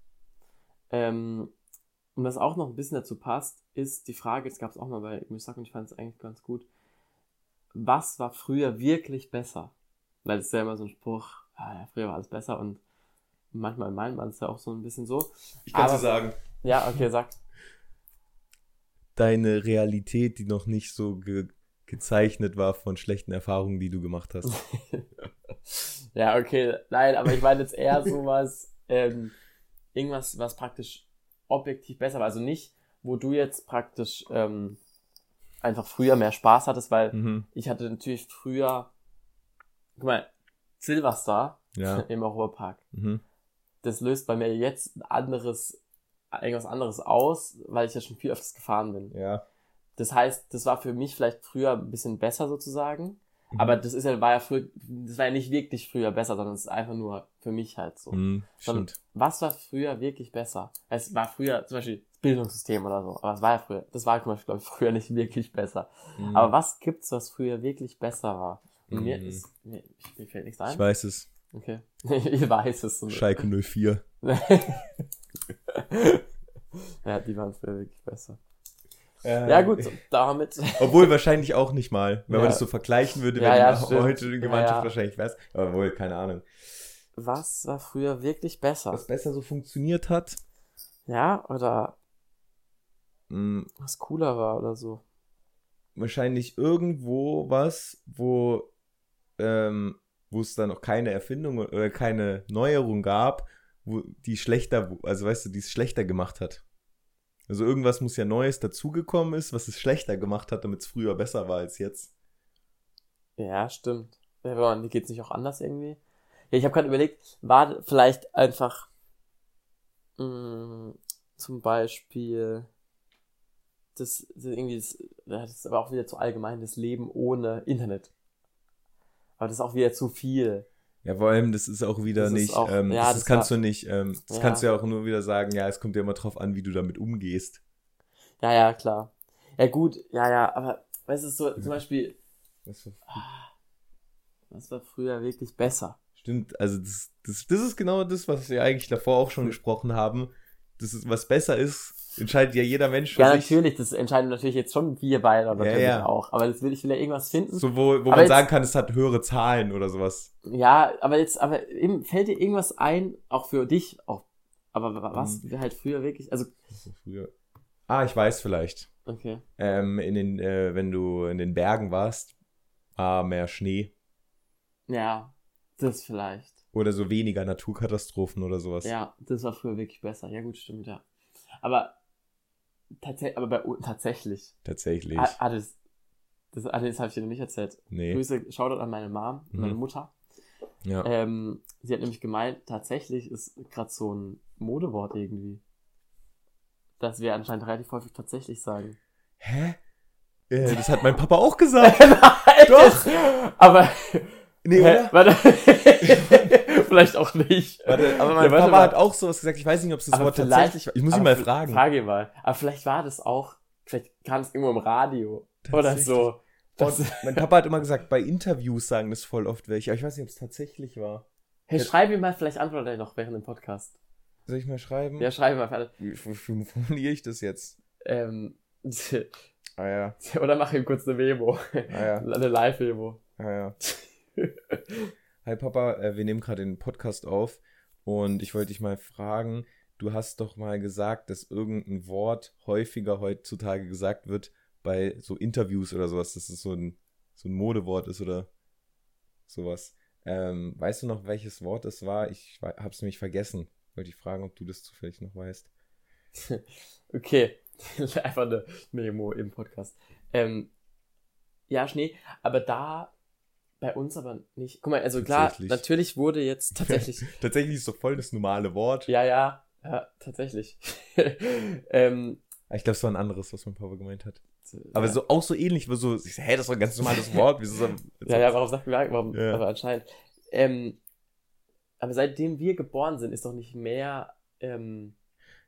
Ähm, und was auch noch ein bisschen dazu passt, ist die Frage, das gab es auch mal bei Misak und ich fand es eigentlich ganz gut. Was war früher wirklich besser? Weil es ist ja immer so ein Spruch, ah, ja, früher war alles besser und manchmal meint man es ja auch so ein bisschen so. Ich kann Aber- dir sagen, Ja, okay, sag. deine Realität, die noch nicht so ge gezeichnet war von schlechten Erfahrungen, die du gemacht hast. ja, okay, nein, aber ich meine jetzt eher sowas, ähm, irgendwas, was praktisch objektiv besser war. Also nicht, wo du jetzt praktisch ähm, einfach früher mehr Spaß hattest, weil mhm. ich hatte natürlich früher, guck mal, Silverstar Ja. im Europapark. Mhm. Das löst bei mir jetzt ein anderes, irgendwas anderes aus, weil ich ja schon viel öfters gefahren bin. Ja. Das heißt, das war für mich vielleicht früher ein bisschen besser sozusagen. Mhm. Aber das ist ja, war ja früher, das war ja nicht wirklich früher besser, sondern es ist einfach nur für mich halt so. Mhm. Stimmt. Was war früher wirklich besser? Es war früher zum Beispiel das Bildungssystem oder so. Aber es war ja früher, das war zum Beispiel, glaube ich, früher nicht wirklich besser. Mhm. Aber was gibt's, was früher wirklich besser war? Mir Mhm. ist, mir, ich- mir fällt nichts ein. Ich weiß es. Okay. ich weiß es. so. Schalke 04. ja, die waren früher wirklich besser. Äh, Ja, gut, damit. Obwohl wahrscheinlich auch nicht mal. Wenn Ja. man das so vergleichen würde, Ja, wenn ja, die stimmt. heute die Ja, Mannschaft ja. wahrscheinlich wäre Aber wohl, keine Ahnung. Was war früher wirklich besser? Was besser so funktioniert hat. Ja, oder Mh, was cooler war oder so. wahrscheinlich irgendwo was, wo, ähm, wo es dann noch keine Erfindung oder keine Neuerung gab, wo die schlechter, also weißt du, die es schlechter gemacht hat. Also irgendwas muss ja Neues dazugekommen ist, was es schlechter gemacht hat, damit es früher besser war als jetzt. Ja, stimmt. Ja, die geht's nicht auch anders irgendwie? Ja, ich habe gerade überlegt, war vielleicht einfach mh, zum Beispiel das, das irgendwie das, das ist aber auch wieder zu allgemein das Leben ohne Internet. Aber das ist auch wieder zu viel. Ja, vor allem, das ist auch wieder Das nicht, auch- ähm, ja, das, das kannst war- du nicht, ähm, das Ja. kannst du ja auch nur wieder sagen, ja, es kommt ja immer drauf an, wie du damit umgehst. Ja, ja, klar. Ja, gut, ja, ja, aber weißt du, so zum Beispiel, Das war- das war früher wirklich besser. Stimmt, also das, das, das ist genau das, was wir eigentlich davor auch schon gesprochen haben. Das ist, was besser ist, entscheidet ja jeder Mensch für Ja, sich. natürlich, das entscheiden natürlich jetzt schon wir beide natürlich ja. auch. Aber das will ich will ja irgendwas finden. So, wo, wo Aber man jetzt- sagen kann, es hat höhere Zahlen oder sowas. Ja, aber jetzt, aber eben, fällt dir irgendwas ein, auch für dich, auch, aber wa- was Mhm. halt früher wirklich, also, früher. Ah, ich weiß vielleicht. okay. Ähm, in den, äh, wenn du in den Bergen warst, war mehr Schnee Ja, das vielleicht. Oder so weniger Naturkatastrophen oder sowas. Ja, das war früher wirklich besser. Ja, gut, stimmt, ja. Aber, tatsächlich, aber bei, tatsächlich, Tatsächlich. hat, hat es, das, ah, das habe ich dir noch nicht erzählt. nee. Grüße, Shoutout an meine Mom, Mhm. meine Mutter. Ja. Ähm, sie hat nämlich gemeint, tatsächlich ist gerade so ein Modewort irgendwie. Das wir anscheinend relativ häufig tatsächlich sagen. Hä? Äh, das hat mein Papa auch gesagt. Doch! Aber, Nee, oder? warte. Vielleicht auch nicht. Warte, aber mein Ja, Papa hat auch sowas gesagt. Ich weiß nicht, ob es das Wort tatsächlich war. Ich muss ihn mal fragen. Frage ihn mal. Aber vielleicht war das auch, vielleicht kam es irgendwo im Radio. Oder so. Das, mein Papa hat immer gesagt, bei Interviews sagen das voll oft welche. Aber ich weiß nicht, ob es tatsächlich war. hey, schreib ihm mal, vielleicht antwortet er noch während dem Podcast. Soll ich mal schreiben? Ja, schreib ihm mal. Wie, wie, wie formuliere ich das jetzt? Ähm, Ah ja, oder mach ihm kurz eine Memo. ah ja, Eine Live-Memo. ah ja. Hi Papa, äh, wir nehmen gerade den Podcast auf und ich wollte dich mal fragen, du hast doch mal gesagt, dass irgendein Wort häufiger heutzutage gesagt wird bei so Interviews oder sowas, dass es so ein, so ein Modewort ist oder sowas. Ähm, weißt du noch, welches Wort es war? Ich habe es nämlich vergessen. Wollte ich fragen, ob du das zufällig noch weißt. Okay, einfach eine Memo im Podcast. Ähm, ja, Schnee, aber da bei uns aber nicht. Guck mal, also klar, natürlich wurde jetzt tatsächlich. Tatsächlich ist doch voll das normale Wort. ja, ja, ja, tatsächlich. ähm, Ich glaube, es war ein anderes, was mein Papa gemeint hat. Aber ja. so auch so ähnlich, wo so, ich so, hä, das ist doch ein ganz normales Wort. Wieso so, Ja, ja, warum sagt man, warum, Ja. aber anscheinend. Ähm, aber seitdem wir geboren sind, ist doch nicht mehr ähm,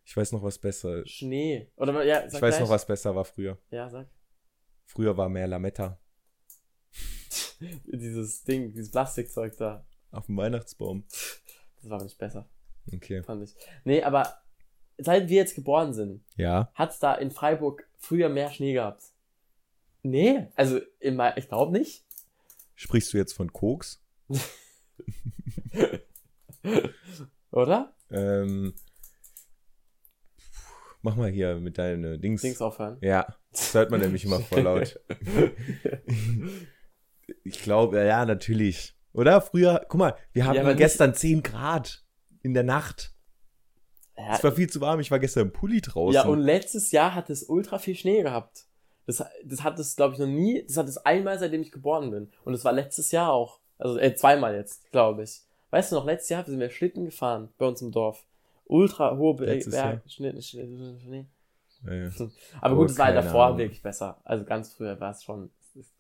Ich weiß noch, was besser. Schnee. Oder ja, Ich weiß gleich. noch, was besser war früher. Ja, sag. Früher war mehr Lametta Dieses Ding, dieses Plastikzeug da. auf dem Weihnachtsbaum. Das war nicht besser, Okay. fand ich. Nee, aber seit wir jetzt geboren sind, Ja. hat's da in Freiburg früher mehr Schnee gehabt. Nee, also in mein, ich glaube nicht. Sprichst du jetzt von Koks? Oder? Ähm, mach mal hier mit deinen Dings. Dings aufhören. Ja, das hört man nämlich immer voll laut. Ich glaube, ja, natürlich. Oder? Früher, guck mal, wir hatten aber nicht- gestern 10 Grad in der Nacht. Ja, Es war viel zu warm, ich war gestern im Pulli draußen. ja, und letztes Jahr hat es ultra viel Schnee gehabt. Das, das hat es, glaube ich, noch nie, das hat es einmal, seitdem ich geboren bin. Und es war letztes Jahr auch. Also, äh, zweimal jetzt, glaube ich. Weißt du noch, letztes Jahr sind wir Schlitten gefahren bei uns im Dorf. Ultra hohe Be Letztes? Berg, Schnee, Schnee, Schnee. Ja, ja. Aber Oh, gut, es war halt davor Ahnung. wirklich besser. Also ganz früher war es schon.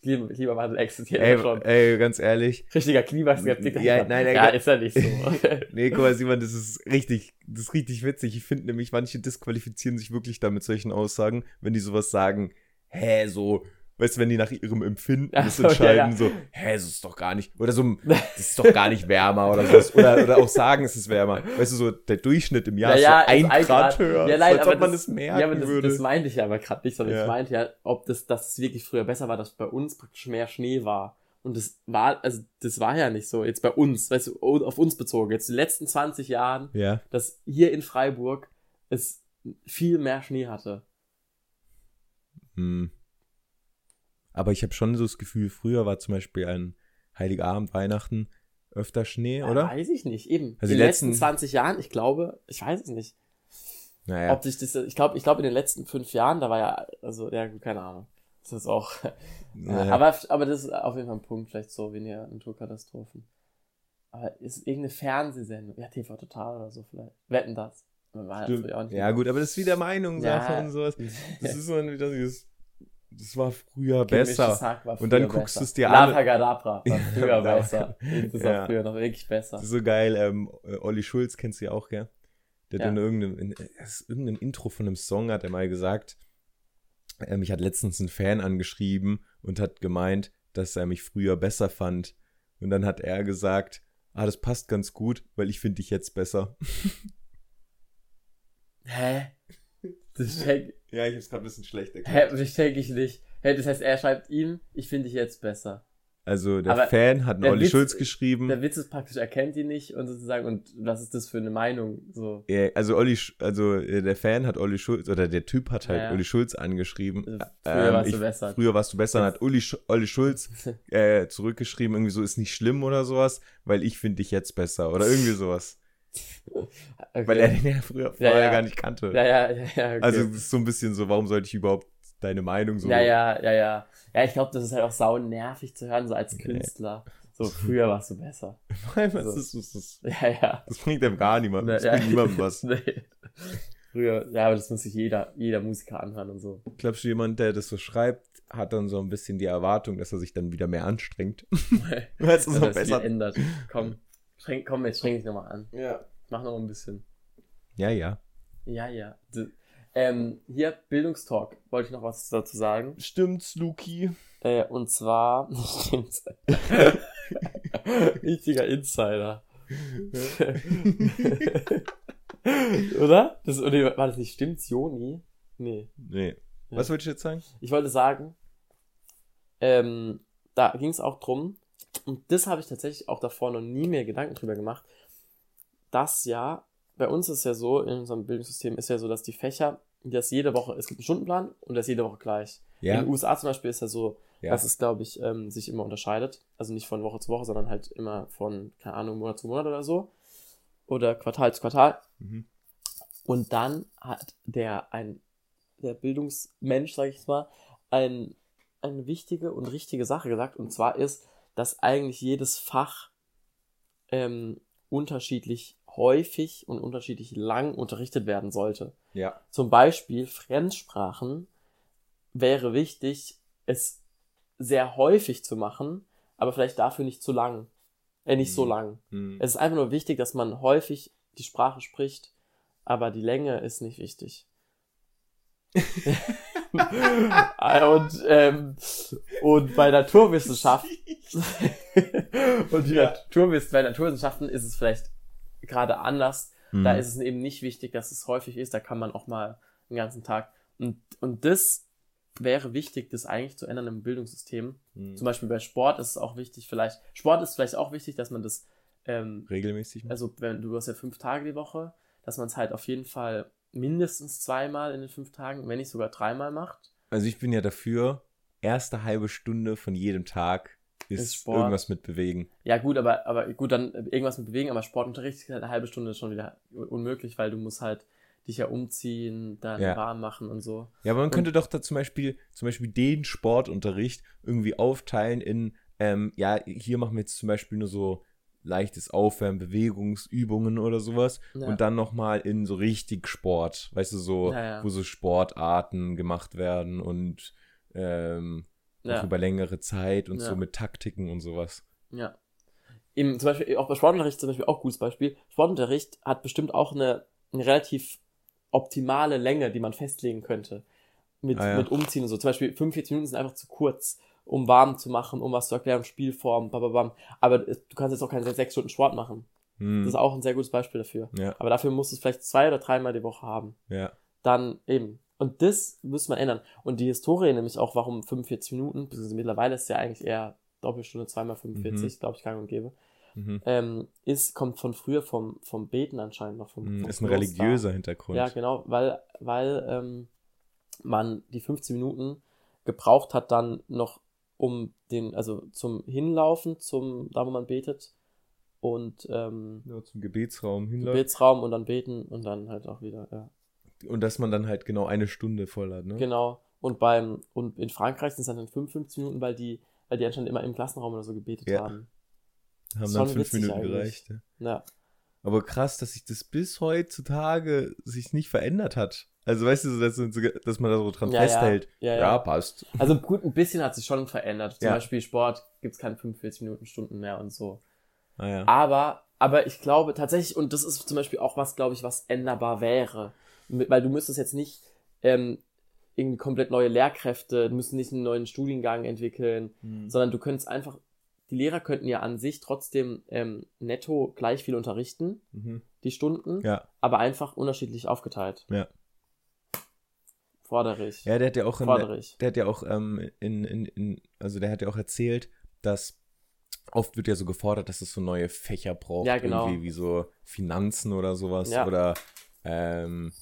Klima- Klimawandel existiert ja Ey, schon. ey, ganz ehrlich. Richtiger Klimaskeptiker. Ja, nein, nein, ja, nein. ist ja nicht so. Nee, guck mal, Simon, das ist richtig, das ist richtig witzig. Ich finde nämlich, manche disqualifizieren sich wirklich da mit solchen Aussagen, wenn die sowas sagen, hä, so, weißt du, wenn die nach ihrem Empfinden das so, ja, entscheiden, ja. so, hä, das ist doch gar nicht, oder so, das ist doch gar nicht wärmer oder so. Oder, oder auch sagen, es ist wärmer. Weißt du, so der Durchschnitt im Jahr Ja, ist so ja, ein also Grad, Grad. höher. Ja, nein, als aber ob man das, das merken ja, aber das, würde. das meinte ich aber gerade nicht, sondern ich meinte ja, ob das, dass es wirklich früher besser war, dass bei uns praktisch mehr Schnee war. Und das war, also das war ja nicht so, jetzt bei uns, weißt du, auf uns bezogen, jetzt die letzten 20 Jahren, ja, dass hier in Freiburg es viel mehr Schnee hatte. hm. Aber ich habe schon so das Gefühl, früher war zum Beispiel ein Heiligabend, Weihnachten öfter Schnee, Ja, oder? weiß ich nicht, eben. Also in den letzten letzten- 20 Jahren, ich glaube, ich weiß es nicht. Naja. Ob sich das, ich glaube, ich glaube in den letzten fünf Jahren, da war ja, also, ja, keine Ahnung. Das ist auch, Naja. aber, aber das ist auf jeden Fall ein Punkt, vielleicht so weniger Naturkatastrophen. Aber ist irgendeine Fernsehsendung, ja, TV Total oder so vielleicht. Wetten das. Ja Ja, gut, aber das ist wieder Meinungssache Ja. und sowas. Das ist so ein, wieder dieses, das war früher Gemischtes besser. War Und dann früher guckst du es dir an- Lapagadabra war früher Ja, besser. Das war Ja. früher noch wirklich besser. So geil. Ähm, äh, Olli Schulz kennst du ja auch, gell? Der hat Ja. in irgendeinem, in, irgendeinem Intro von einem Song hat er mal gesagt, äh, mich hat letztens ein Fan angeschrieben und hat gemeint, dass er mich früher besser fand. Und dann hat er gesagt, ah, das passt ganz gut, weil ich finde dich jetzt besser. Hä? Das check, Ja, ich hab's gerade ein bisschen schlecht hä, das check ich nicht. Hä, das heißt, er schreibt ihm, ich finde dich jetzt besser. Also der Aber Fan hat einen Olli Witz- Schulz geschrieben. Der Witz ist praktisch, er kennt ihn nicht und sozusagen, und was ist das für eine Meinung? So, Ja, also Olli, also äh, der Fan hat Olli Schulz, oder der Typ hat halt Ja. Olli Schulz angeschrieben. Also, früher warst du ich- besser. Früher warst du besser. Dann hat Sch Olli Schulz äh, zurückgeschrieben, irgendwie so ist nicht schlimm oder sowas, weil ich finde dich jetzt besser oder irgendwie sowas. Okay. Weil er den ja früher Ja, vorher ja. gar nicht kannte. ja, ja, ja, ja, okay. Also das ist so ein bisschen so, warum sollte ich überhaupt deine Meinung so. ja, ja, ja, ja. Ja, ich glaube, das ist halt auch sau nervig zu hören, so als Künstler. So, früher warst du besser. was So. ist, das, das, Ja, ja. das bringt einem gar niemandem. Das ja. bringt niemandem was. nee. Früher, ja, aber das muss sich jeder, jeder Musiker anhören und so. Glaubst du, jemand, der das so schreibt, hat dann so ein bisschen die Erwartung, dass er sich dann wieder mehr anstrengt? Weil es so das besser. ändert. Komm, streng, komm, jetzt streng dich nochmal an. Ja. Mach noch ein bisschen. Ja, ja. Ja, ja. D ähm, hier, Bildungstalk. Wollte ich noch was dazu sagen. Stimmt's, Luki? Äh, und zwar, stimmt's. Richtiger Insider. oder? Das, oder? War das nicht stimmt's, Joni? Nee. Nee. Ja. Was wolltest du jetzt sagen? Ich wollte sagen, ähm, da ging es auch drum, und das habe ich tatsächlich auch davor noch nie mehr Gedanken drüber gemacht, dass ja, bei uns ist ja so, in unserem Bildungssystem ist ja so, dass die Fächer, dass jede Woche, es gibt einen Stundenplan und der ist jede Woche gleich. Ja. In den USA zum Beispiel ist ja so, Ja. dass es, glaube ich, ähm, sich immer unterscheidet. Also nicht von Woche zu Woche, sondern halt immer von, keine Ahnung, Monat zu Monat oder so. Oder Quartal zu Quartal. Mhm. Und dann hat der ein der Bildungsmensch, sage ich mal, ein, eine wichtige und richtige Sache gesagt. Und zwar ist, dass eigentlich jedes Fach ähm, unterschiedlich häufig und unterschiedlich lang unterrichtet werden sollte. Ja. Zum Beispiel Fremdsprachen wäre wichtig, es sehr häufig zu machen, aber vielleicht dafür nicht zu lang. Äh, nicht so Mhm. lang. Mhm. Es ist einfach nur wichtig, dass man häufig die Sprache spricht, aber die Länge ist nicht wichtig. und, ähm, und bei Naturwissenschaft und die Naturwiss bei Naturwissenschaften ist es vielleicht gerade anders. Da Mhm. ist es eben nicht wichtig, dass es häufig ist. Da kann man auch mal den ganzen Tag. Und, und das wäre wichtig, das eigentlich zu ändern im Bildungssystem. Mhm. Zum Beispiel bei Sport ist es auch wichtig, vielleicht, Sport ist vielleicht auch wichtig, dass man das, ähm, Regelmäßig. also wenn du hast ja fünf Tage die Woche, dass man es halt auf jeden Fall mindestens zweimal in den fünf Tagen, wenn nicht sogar dreimal macht. Also ich bin ja dafür, erste halbe Stunde von jedem Tag ist, Sport. irgendwas mit bewegen. Ja gut, aber, aber gut, dann irgendwas mit bewegen, aber Sportunterricht ist halt eine halbe Stunde schon wieder unmöglich, weil du musst halt dich ja umziehen, dann Ja. warm machen und so. Ja, aber man Und- könnte doch da zum Beispiel, zum Beispiel den Sportunterricht irgendwie aufteilen in, ähm, ja, hier machen wir jetzt zum Beispiel nur so leichtes Aufwärmen, Bewegungsübungen oder sowas Ja. und dann nochmal in so richtig Sport, weißt du, so, Ja, wo so Sportarten gemacht werden und ähm, auch über längere Zeit und so mit Taktiken und sowas. Ja. Im, zum Beispiel, auch bei Sportunterricht zum Beispiel auch gutes Beispiel. Sportunterricht hat bestimmt auch eine, eine relativ optimale Länge, die man festlegen könnte. Mit, Ah, mit Umziehen und so. Zum Beispiel 45 Minuten sind einfach zu kurz, um warm zu machen, um was zu erklären, Spielform, bababam. Aber du kannst jetzt auch keine sechs Stunden Sport machen. Hm. Das ist auch ein sehr gutes Beispiel dafür. Ja, Aber dafür musst du es vielleicht zwei oder dreimal die Woche haben. ja. Dann eben. Und das muss man ändern. Und die Historie nämlich auch, warum 45 Minuten, beziehungsweise mittlerweile ist es ja eigentlich eher Doppelstunde, zweimal 45, glaube ich, gang und gäbe Mhm. ähm, ist, kommt von früher vom, vom Beten anscheinend noch. Vom, Hm, vom Ist ein Kloster. religiöser Hintergrund. Ja, genau, weil, weil ähm, man die 15 Minuten gebraucht hat dann noch um den, also zum Hinlaufen, zum, da wo man betet und ähm, Ja, zum Gebetsraum hinläuft. Gebetsraum und dann beten und dann halt auch wieder, ja. Und dass man dann halt genau eine Stunde voll hat, ne? Genau. Und beim, und in Frankreich sind es dann 55 Minuten, weil die, weil die anscheinend immer im Klassenraum oder so gebetet Ja. haben. Haben dann fünf Minuten eigentlich. gereicht. Ja. Ja. Aber krass, dass sich das bis heutzutage sich nicht verändert hat. Also weißt du, so, dass, dass man da so dran Ja, ja. festhält. Ja, ja. passt. Also gut, ein bisschen hat sich schon verändert. Zum Ja. Beispiel Sport gibt's keine 45 Minuten Stunden mehr und so. Ah, ja. Aber, aber ich glaube tatsächlich, und das ist zum Beispiel auch was, glaube ich, was änderbar wäre. Weil du müsstest jetzt nicht ähm, irgendwie komplett neue Lehrkräfte, du müssen nicht einen neuen Studiengang entwickeln, Mhm. sondern du könntest einfach, die Lehrer könnten ja an sich trotzdem ähm, netto gleich viel unterrichten, Mhm. die Stunden, Ja. aber einfach unterschiedlich aufgeteilt. Ja. Fordere ich. Ja, der hat ja auch in, Fordere ich. der hat ja auch ähm, in, in, in, also der hat ja auch erzählt, dass oft wird ja so gefordert, dass es so neue Fächer braucht, Ja, genau. irgendwie wie so Finanzen oder sowas Ja. oder ähm,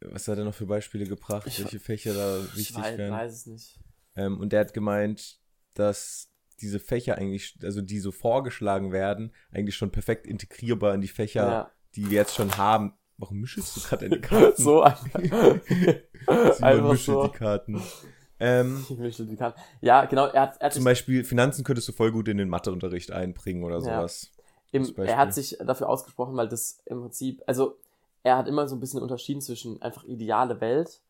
was hat er noch für Beispiele gebracht, Ich- welche Fächer da ich wichtig weiß, wären? weiß es nicht. Ähm, und der hat gemeint, dass diese Fächer eigentlich, also die so vorgeschlagen werden, eigentlich schon perfekt integrierbar in die Fächer, Ja. die wir jetzt schon haben. Warum mischst du gerade deine Karten? so einfach. Simon so. die Karten. Ähm, Ich mische die Karten. Ja, genau, er hat, er hat zum Beispiel Finanzen könntest du voll gut in den Matheunterricht einbringen oder Ja. sowas. Im, Als Beispiel. er hat sich dafür ausgesprochen, weil das im Prinzip, also er hat immer so ein bisschen unterschieden zwischen einfach ideale Welt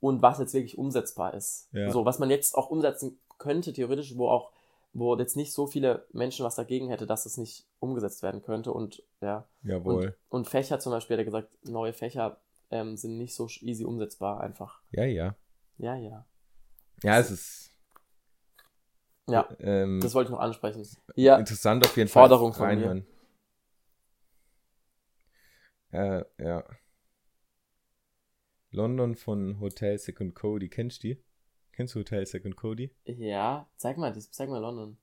und was jetzt wirklich umsetzbar ist. Ja. So, was man jetzt auch umsetzen könnte, theoretisch, wo auch, wo jetzt nicht so viele Menschen was dagegen hätte, dass es nicht umgesetzt werden könnte und ja. Jawohl. Und, und Fächer zum Beispiel, hat er gesagt, neue Fächer ähm, sind nicht so easy umsetzbar einfach. Ja, ja. Ja, ja. Ja, es ist Ja, ähm, das wollte ich noch ansprechen. Ja, interessant auf jeden Forderung Fall. von mir. reinhören. Äh, ja. London von Hotel Second Cody. Kennst du die? Kennst du Hotel Second Cody? ja, zeig mal, das, zeig mal London.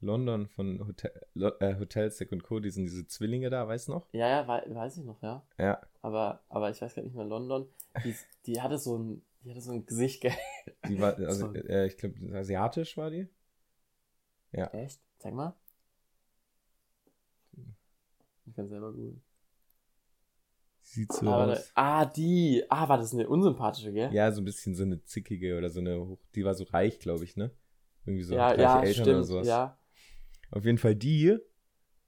London von Hotel, äh, Hotel Second Cody sind diese Zwillinge da, weißt du noch? Ja, ja, wei weiß ich noch, ja. Ja. aber, aber ich weiß gar nicht mehr, London, die, die hatte so ein, die hatte so ein Gesicht, gell? Die war, also, Sorry. äh, ich glaube, asiatisch war die. Echt? Zeig mal. Ich kann selber googeln. Sieht so Ah, aus. ah, die. Ah, war das eine unsympathische, gell? Ja, so ein bisschen so eine zickige oder so eine, hoch- die war so reich, glaube ich, ne? Irgendwie so ja, ja Eltern stimmt. oder sowas. Ja, Auf jeden Fall die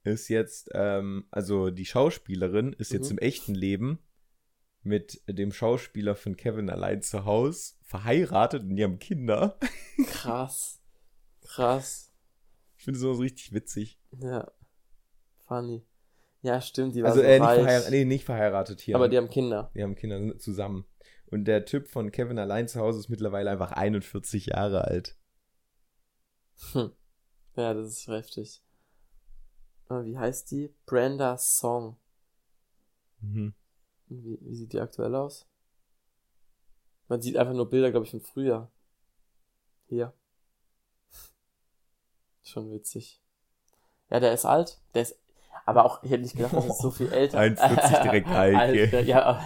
ist jetzt, ähm, also die Schauspielerin ist jetzt Mhm. im echten Leben mit dem Schauspieler von Kevin allein zu Hause verheiratet und die haben Kinder. krass. Krass. Ich finde sowas richtig witzig. Ja. Funny. Ja, stimmt, die war Also so äh, nicht, reich. verheiratet, nee, nicht verheiratet hier. aber die haben Kinder. die haben Kinder zusammen. Und der Typ von Kevin allein zu Hause ist mittlerweile einfach 41 Jahre alt. Hm. Ja, das ist heftig. Aber wie heißt die? Brenda Song. Mhm. Wie, wie sieht die aktuell aus? Man sieht einfach nur Bilder, glaube ich, von früher. Hier. Schon witzig. Ja, der ist alt. Der ist. Aber auch, ich hätte nicht gedacht, dass er so viel älter 41 direkt alt, gell? ja, aber,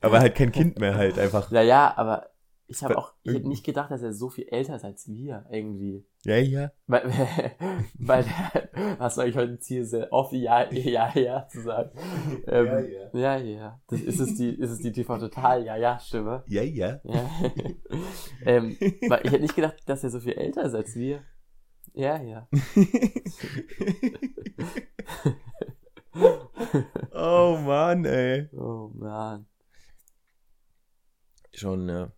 Aber halt kein Kind mehr halt einfach. ja, ja, aber ich habe auch, ich hätte nicht gedacht, dass er so viel älter ist als wir, irgendwie. Ja, ja. Weil, weil hast du eigentlich heute Ziel, sehr oft ja, ja, ja zu sagen. Ähm, Ja, ja, ja. Das ist es die, ist es die TV Total, ja, ja, Stimme. Ja, ja. Ja. ähm, weil ich hätte nicht gedacht, dass er so viel älter ist als wir. Ja, ja. Oh Mann, ey. Oh man. Schon, ja.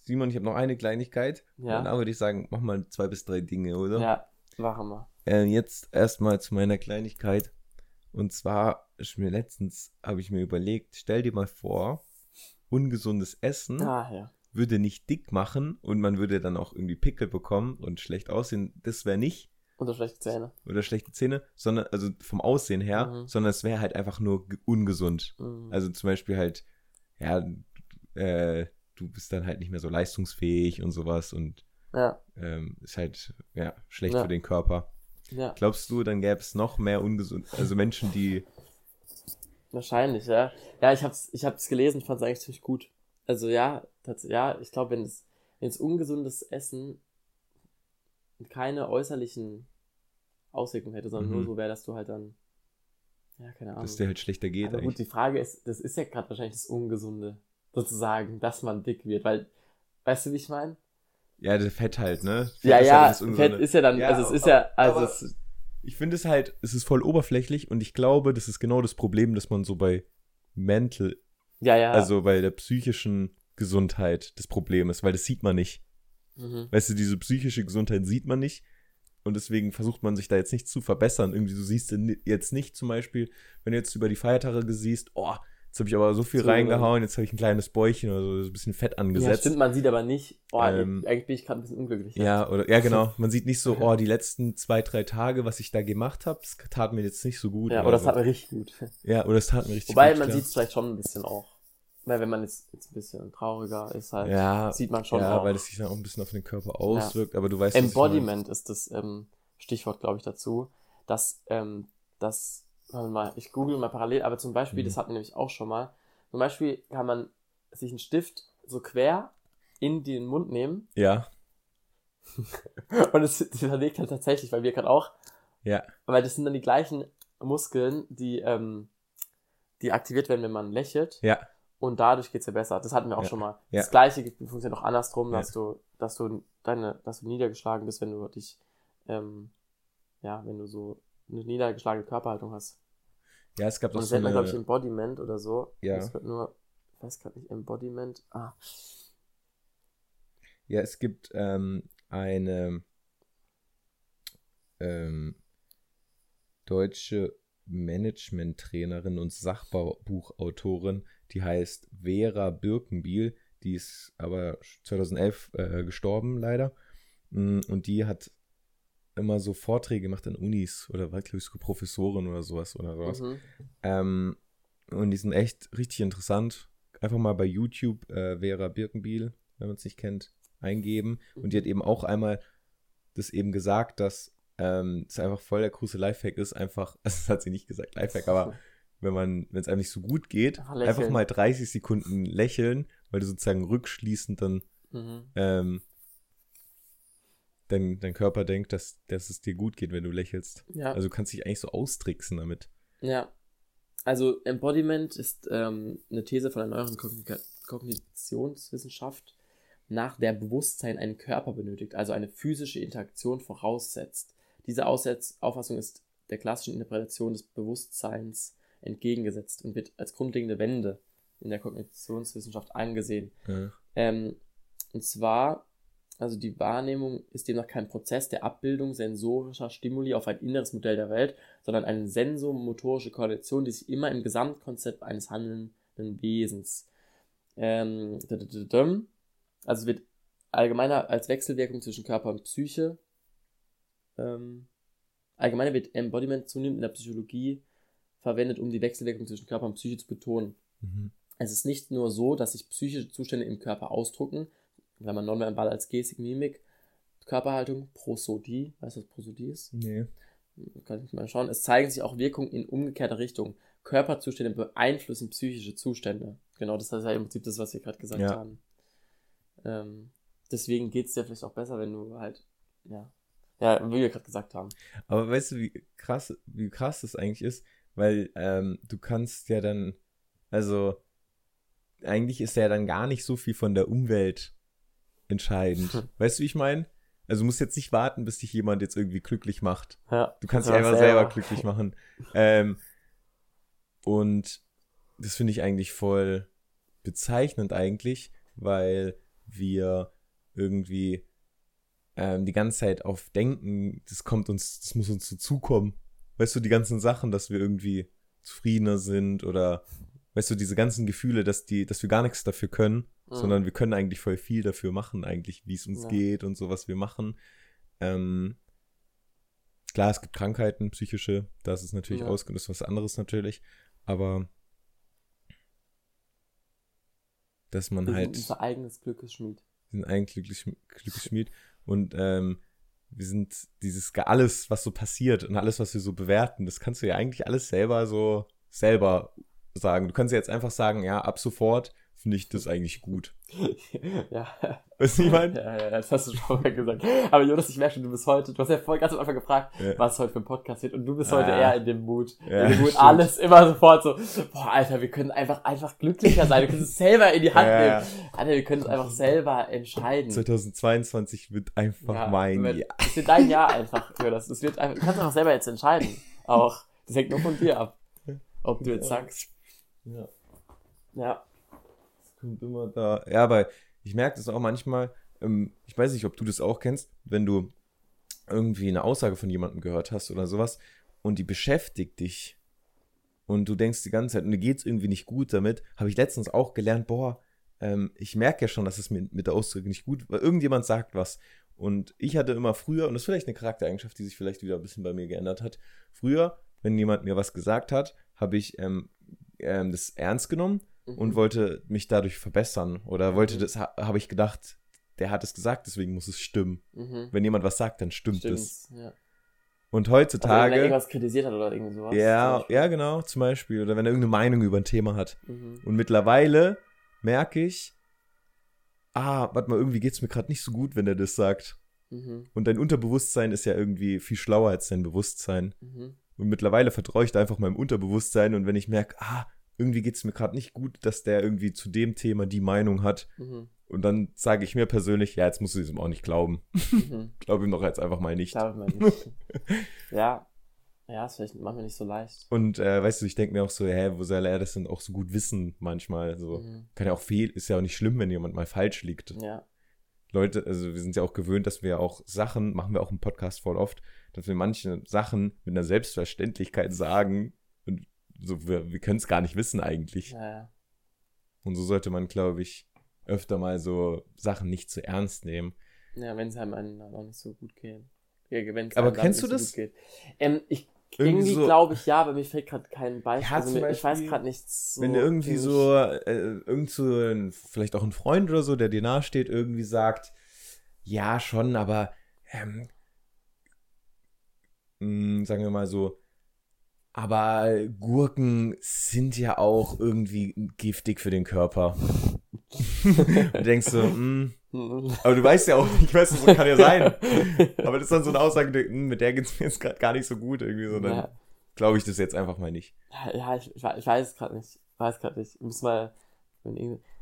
Simon, ich habe noch eine Kleinigkeit. Ja. Dann würde ich sagen, mach mal zwei bis drei Dinge, oder? Ja, machen wir. Äh, jetzt erstmal zu meiner Kleinigkeit. Und zwar, ist mir letztens habe ich mir überlegt, stell dir mal vor, ungesundes Essen Ah, ja. würde nicht dick machen und man würde dann auch irgendwie Pickel bekommen und schlecht aussehen. Das wäre nicht, Unter schlechte Zähne. oder schlechte Zähne, sondern, also vom Aussehen her, Mhm. sondern es wäre halt einfach nur ge- ungesund. Mhm. Also zum Beispiel halt, ja, äh, du bist dann halt nicht mehr so leistungsfähig und sowas und ja, ähm, ist halt, ja, schlecht Ja. für den Körper. ja. Glaubst du, dann gäbe es noch mehr ungesund, also Menschen, die, Wahrscheinlich, ja. Ja, ich hab's, ich hab's gelesen, fand's eigentlich ziemlich gut. Also ja, tats ja, ich glaube, wenn es, wenn es ungesundes Essen keine äußerlichen Auswirkungen hätte, sondern Mhm. nur so wäre, dass du halt dann, ja, keine Ahnung. dass der halt schlechter geht Aber gut, eigentlich? die Frage ist, das ist ja gerade wahrscheinlich das Ungesunde, sozusagen, dass man dick wird, weil, weißt du, wie ich meine? Ja, der Fett halt, ne? Fett Ja, ja, halt das Ungesunde. Fett ist ja dann, Ja, also es ist aber- ja, also es, Ich finde es halt, es ist voll oberflächlich und ich glaube, das ist genau das Problem, dass man so bei Mental, ja, ja, also bei der psychischen Gesundheit das Problem ist, weil das sieht man nicht. Mhm. Weißt du, diese psychische Gesundheit sieht man nicht und deswegen versucht man sich da jetzt nicht zu verbessern. Irgendwie, du siehst jetzt nicht zum Beispiel, wenn du jetzt über die Feiertage siehst, oh, Jetzt habe ich aber so viel So, reingehauen, jetzt habe ich ein kleines Bäuchchen oder so, so ein bisschen Fett Ja, angesetzt. stimmt, man sieht aber nicht, oh, Ähm, eigentlich bin ich gerade ein bisschen unglücklich. Ja, oder ja genau. Man sieht nicht so, oh, die letzten zwei, drei Tage, was ich da gemacht habe, das tat mir jetzt nicht so gut. ja oder oder das so. hat mir richtig gut. ja, oder es tat mir richtig Wobei gut. man klar. sieht es vielleicht schon ein bisschen auch. Weil wenn man jetzt, jetzt ein bisschen trauriger ist, halt, ja, sieht man schon ja, auch. weil es sich dann auch ein bisschen auf den Körper auswirkt, aber du weißt Embodiment ist das ähm, Stichwort, glaube ich, dazu. Dass, ähm, das, warte mal, ich google mal parallel, aber zum Beispiel, Mhm. das hatten wir nämlich auch schon mal. Zum Beispiel kann man sich einen Stift so quer in den Mund nehmen. Ja, und es verlegt halt tatsächlich, weil wir gerade auch, ja, weil das sind dann die gleichen Muskeln, die, ähm, die aktiviert werden, wenn man lächelt. ja, Und dadurch geht's ja besser. Das hatten wir auch Ja. schon mal. Ja. Das gleiche funktioniert auch andersrum, Ja. dass du, dass du deine, dass du niedergeschlagen bist, wenn du dich, ähm, ja, wenn du so eine niedergeschlagene Körperhaltung hast. ja, es gab Und doch das so nennt man, glaube ich, Embodiment oder so. Ja. Das wird nur, ich weiß gerade nicht, Embodiment. Ah, ja, es gibt ähm, eine ähm, deutsche Management-Trainerin und Sachbuchautorin, die heißt Vera Birkenbiel, die ist aber 2011 äh, gestorben leider Mm, und die hat immer so Vorträge gemacht an Unis oder war glaube ich so Professorin oder sowas oder sowas. mhm. Ähm, und die sind echt richtig interessant. Einfach mal bei YouTube äh, Vera Birkenbiel, wenn man es nicht kennt, eingeben. Und die hat eben auch einmal das eben gesagt, dass ähm, es einfach voll der große Lifehack ist, einfach, also das hat sie nicht gesagt, Lifehack, aber wenn man, wenn es einem nicht so gut geht, Einfach lächeln. einfach mal 30 Sekunden lächeln, weil du sozusagen rückschließend dann Mhm. ähm, dein, dein Körper denkt, dass, dass es dir gut geht, wenn du lächelst. Ja. Also du kannst dich eigentlich so austricksen damit. Ja. Also Embodiment ist ähm, eine These von der neueren Kognitionswissenschaft, nach der Bewusstsein einen Körper benötigt, also eine physische Interaktion voraussetzt. Diese Auffassung ist der klassischen Interpretation des Bewusstseins entgegengesetzt und wird als grundlegende Wende in der Kognitionswissenschaft angesehen. Ja. Ähm, und zwar, also die Wahrnehmung ist demnach kein Prozess der Abbildung sensorischer Stimuli auf ein inneres Modell der Welt, sondern eine sensomotorische Koordination, die sich immer im Gesamtkonzept eines handelnden Wesens. Ähm, also wird allgemeiner als Wechselwirkung zwischen Körper und Psyche. Ähm, allgemeiner wird Embodiment zunehmend in der Psychologie verwendet, um die Wechselwirkung zwischen Körper und Psyche zu betonen. Mhm. Es ist nicht nur so, dass sich psychische Zustände im Körper ausdrucken, wenn man nonverbal als Gestik, Mimik, Körperhaltung, Prosodie, weißt du, was Prosodie ist? Nee. Kann ich mal schauen. Es zeigen sich auch Wirkungen in umgekehrter Richtung. Körperzustände beeinflussen psychische Zustände. Genau, das ist ja im Prinzip das, was wir gerade gesagt Ja. haben. Ähm, deswegen geht es dir vielleicht auch besser, wenn du halt, ja, ja, wie wir gerade gesagt haben. Aber weißt du, wie krass, wie krass das eigentlich ist? Weil ähm, du kannst ja dann, also eigentlich ist ja dann gar nicht so viel von der Umwelt entscheidend. Hm. Weißt du, wie ich meine? Also du musst jetzt nicht warten, bis dich jemand jetzt irgendwie glücklich macht. Ja, Du kannst dich einfach selber. selber glücklich machen. Ähm, und das finde ich eigentlich voll bezeichnend eigentlich, weil wir irgendwie ähm, die ganze Zeit auf denken, das kommt uns, das muss uns so zukommen. Weißt du, die ganzen Sachen, dass wir irgendwie zufriedener sind oder weißt du, diese ganzen Gefühle, dass die, dass wir gar nichts dafür können, Mhm. sondern wir können eigentlich voll viel dafür machen, eigentlich, wie es uns Ja. geht und so, was wir machen. Ähm, klar, es gibt Krankheiten, psychische, das ist natürlich Ja. ausge, das ist was anderes natürlich, aber dass man halt unser eigenes Glückesschmied. wir sind eigentlich glücklich, glücklich Schmied und ähm, wir sind dieses alles, was so passiert und alles, was wir so bewerten, das kannst du ja eigentlich alles selber so selber sagen. Du kannst ja jetzt einfach sagen, ja, ab sofort finde ich das eigentlich gut. ja. Weißt du, wie ich meine? Ja, ja, das hast du schon mal gesagt. Aber Jonas, ich merke schon, du bist heute, du hast ja voll ganz am Anfang gefragt, Ja. was heute für ein Podcast wird und du bist Ah. heute eher in dem Mut. Ja, in dem Mut, stimmt. alles immer sofort so, boah, Alter, wir können einfach, einfach glücklicher sein, wir können es selber in die Hand Ja, nehmen. Alter, wir können es einfach selber entscheiden. 2022 wird einfach mein Jahr. Das wird dein Jahr einfach, Jonas. Das wird einfach, du kannst einfach selber jetzt entscheiden. Auch, das hängt nur von dir ab. Ob du jetzt sagst, Ja. ja, kommt immer da. Ja, aber ich merke das auch manchmal, ähm, ich weiß nicht, ob du das auch kennst, wenn du irgendwie eine Aussage von jemandem gehört hast oder sowas und die beschäftigt dich und du denkst die ganze Zeit, und dir geht's irgendwie nicht gut damit, habe ich letztens auch gelernt, boah, ähm, ich merke ja schon, dass es mir mit der Ausdrücke nicht gut, weil irgendjemand sagt was. Und ich hatte immer früher, und das ist vielleicht eine Charaktereigenschaft, die sich vielleicht wieder ein bisschen bei mir geändert hat, früher, wenn jemand mir was gesagt hat, habe ich ähm, ähm, das ernst genommen und wollte mich dadurch verbessern. Oder wollte das, ha, habe ich gedacht, der hat es gesagt, deswegen muss es stimmen. Mhm. Wenn jemand was sagt, dann stimmt es. Stimmt's, ja. Und Also wenn er heutzutage. irgendwas kritisiert hat oder irgendwie sowas. ja, ja, genau, zum Beispiel. Oder wenn er irgendeine Meinung über ein Thema hat. Mhm. Und mittlerweile merke ich, ah, warte mal, irgendwie geht es mir gerade nicht so gut, wenn er das sagt. Mhm. Und dein Unterbewusstsein ist ja irgendwie viel schlauer als dein Bewusstsein. Mhm. Und mittlerweile vertraue ich da einfach meinem Unterbewusstsein. Und wenn ich merke, ah, irgendwie geht es mir gerade nicht gut, dass der irgendwie zu dem Thema die Meinung hat. Mhm. Und dann sage ich mir persönlich, ja, jetzt musst du diesem auch nicht glauben. Mhm. Glaub ihm doch jetzt einfach mal nicht. Glaube ich mal nicht. ja. Ja, ist vielleicht manchmal nicht so leicht. Und äh, weißt du, ich denke mir auch so, hä, wo soll er das denn auch so gut wissen manchmal? So. Mhm. Kann ja auch fehl, ist ja auch nicht schlimm, wenn jemand mal falsch liegt. Ja. Leute, also wir sind ja auch gewöhnt, dass wir auch Sachen, machen wir auch im Podcast voll oft, dass wir manche Sachen mit einer Selbstverständlichkeit sagen so, wir, wir können es gar nicht wissen eigentlich. Ja. Und so sollte man, glaube ich, öfter mal so Sachen nicht zu ernst nehmen. Ja, wenn es einem dann auch nicht so gut geht. Ja, wenn's Aber kennst du so das? Geht. Ähm, ich, Irgendwie irgendwie so- glaube ich ja, aber mir fällt gerade kein Beispiel. Ja, also mir, ich weiß Beispiel, gerade nichts so. Wenn dir irgendwie so, äh, irgend so ein, vielleicht auch ein Freund oder so, der dir nahesteht, irgendwie sagt, ja, schon, aber ähm, mh, sagen wir mal so, aber Gurken sind ja auch irgendwie giftig für den Körper. du denkst so, mh, aber du weißt ja auch nicht, weißt du, so kann ja sein. Aber das ist dann so eine Aussage, mh, mit der geht's mir jetzt gerade gar nicht so gut irgendwie, sondern Ja, glaube ich das jetzt einfach mal nicht. ja ich, ich, we- ich weiß gerade nicht. Ich weiß gerade nicht. Ich muss mal.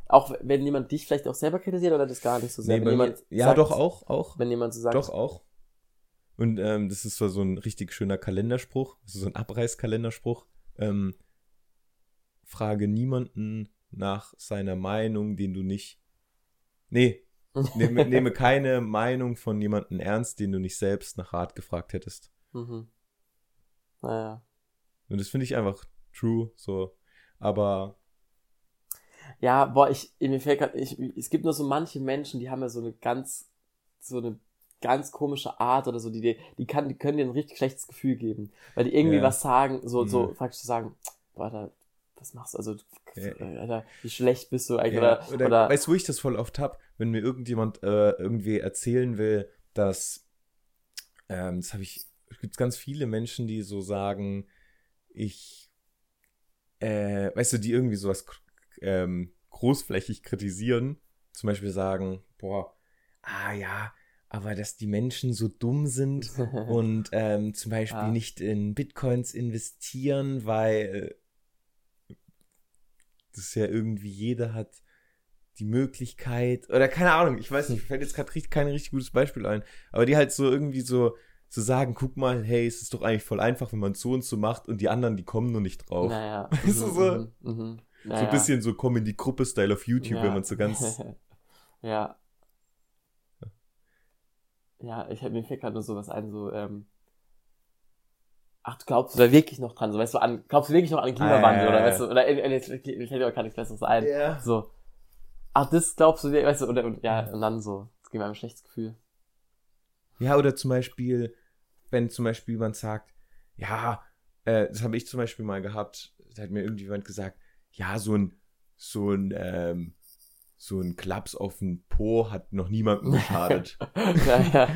Auch wenn jemand dich vielleicht auch selber kritisiert oder das gar nicht so sehr. Nee, wenn bei mir, jemand ja, sagt, doch auch, auch. Wenn jemand so sagt, Doch auch. Und ähm, das ist zwar so ein richtig schöner Kalenderspruch, so ein Abreißkalenderspruch. Ähm, frage niemanden nach seiner Meinung, den du nicht. Nee, nehme, nehme keine Meinung von jemandem ernst, den du nicht selbst nach Rat gefragt hättest. Mhm. Naja. Und das finde ich einfach true, so. Aber Ja, boah, ich, mir fällt grad, ich, es gibt nur so manche Menschen, die haben ja so eine ganz, so eine ganz komische Art oder so, die, dir- die, kann, die können dir ein richtig schlechtes Gefühl geben, weil die irgendwie Ja. was sagen, so, so Mhm. praktisch zu sagen, boah, Alter, was machst du, also, Ja. Alter, wie schlecht bist du eigentlich, Ja, oder, oder, oder, weißt du, wo ich das voll oft hab, wenn mir irgendjemand äh, irgendwie erzählen will, dass ähm, das habe ich, es gibt ganz viele Menschen, die so sagen, ich, äh, weißt du, die irgendwie sowas ähm, großflächig kritisieren, zum Beispiel sagen, boah, ah ja, aber dass die Menschen so dumm sind und ähm, zum Beispiel Ja. nicht in Bitcoins investieren, weil das ja irgendwie jeder hat die Möglichkeit oder keine Ahnung, ich weiß nicht, fällt jetzt gerade kein richtig gutes Beispiel ein, aber die halt so irgendwie so zu sagen, guck mal, hey, es ist doch eigentlich voll einfach, wenn man so und so macht und die anderen, die kommen nur nicht drauf. naja, Weißt du, mhm, so- mhm, mhm. So Naja. ein bisschen so komm in die Gruppe-Style auf YouTube, Ja. wenn man so ganz. ja. Ja, ich mir fällt gerade nur sowas ein, so, ähm, ach, du glaubst du da wirklich noch dran, so, weißt du, an, glaubst du wirklich noch an den Klimawandel, ja, oder ja, weißt du, oder, äh, äh, jetzt fällt mir auch gar nichts Besseres ein. Ja. So, ach, das glaubst du, weißt du, und, und ja, und dann so, das gibt mir ein schlechtes Gefühl. Ja, oder zum Beispiel, wenn zum Beispiel jemand sagt, ja, äh, das habe ich zum Beispiel mal gehabt, da hat mir irgendjemand gesagt, ja, so ein, so ein, ähm, so ein Klaps auf den Po hat noch niemandem geschadet. naja.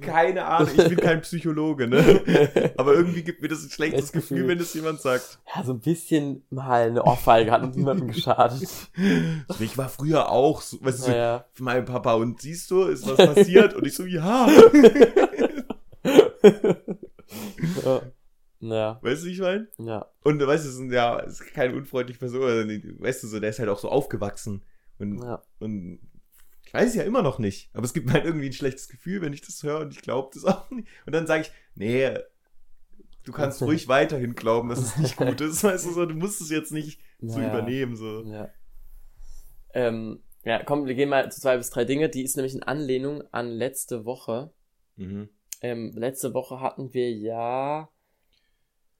Keine Ahnung, ich bin kein Psychologe, ne? Aber irgendwie gibt mir das ein schlechtes Das Gefühl, Gefühl. wenn das jemand sagt. ja, so ein bisschen mal eine Ohrfeige hat und niemandem geschadet. Ich war früher auch, so, weißt du, so, Naja. für meinen Papa und siehst du, ist was passiert? Und ich so, ja. ja. Naja, Weißt du, wie ich meine? ja. Und du weißt, es ist ja es ist keine unfreundliche Person, weißt du so, der ist halt auch so aufgewachsen. Und, Ja. und ich weiß es ja immer noch nicht. Aber es gibt mir halt irgendwie ein schlechtes Gefühl, wenn ich das höre und ich glaube das auch nicht. Und dann sage ich, nee, du kannst ruhig weiterhin glauben, dass es nicht gut ist. Weißt du so, du musst es jetzt nicht so übernehmen. So. Ja. Ähm, ja, komm, wir gehen mal zu zwei bis drei Dinge. Die ist nämlich in Anlehnung an letzte Woche. Mhm. Ähm, letzte Woche hatten wir ja.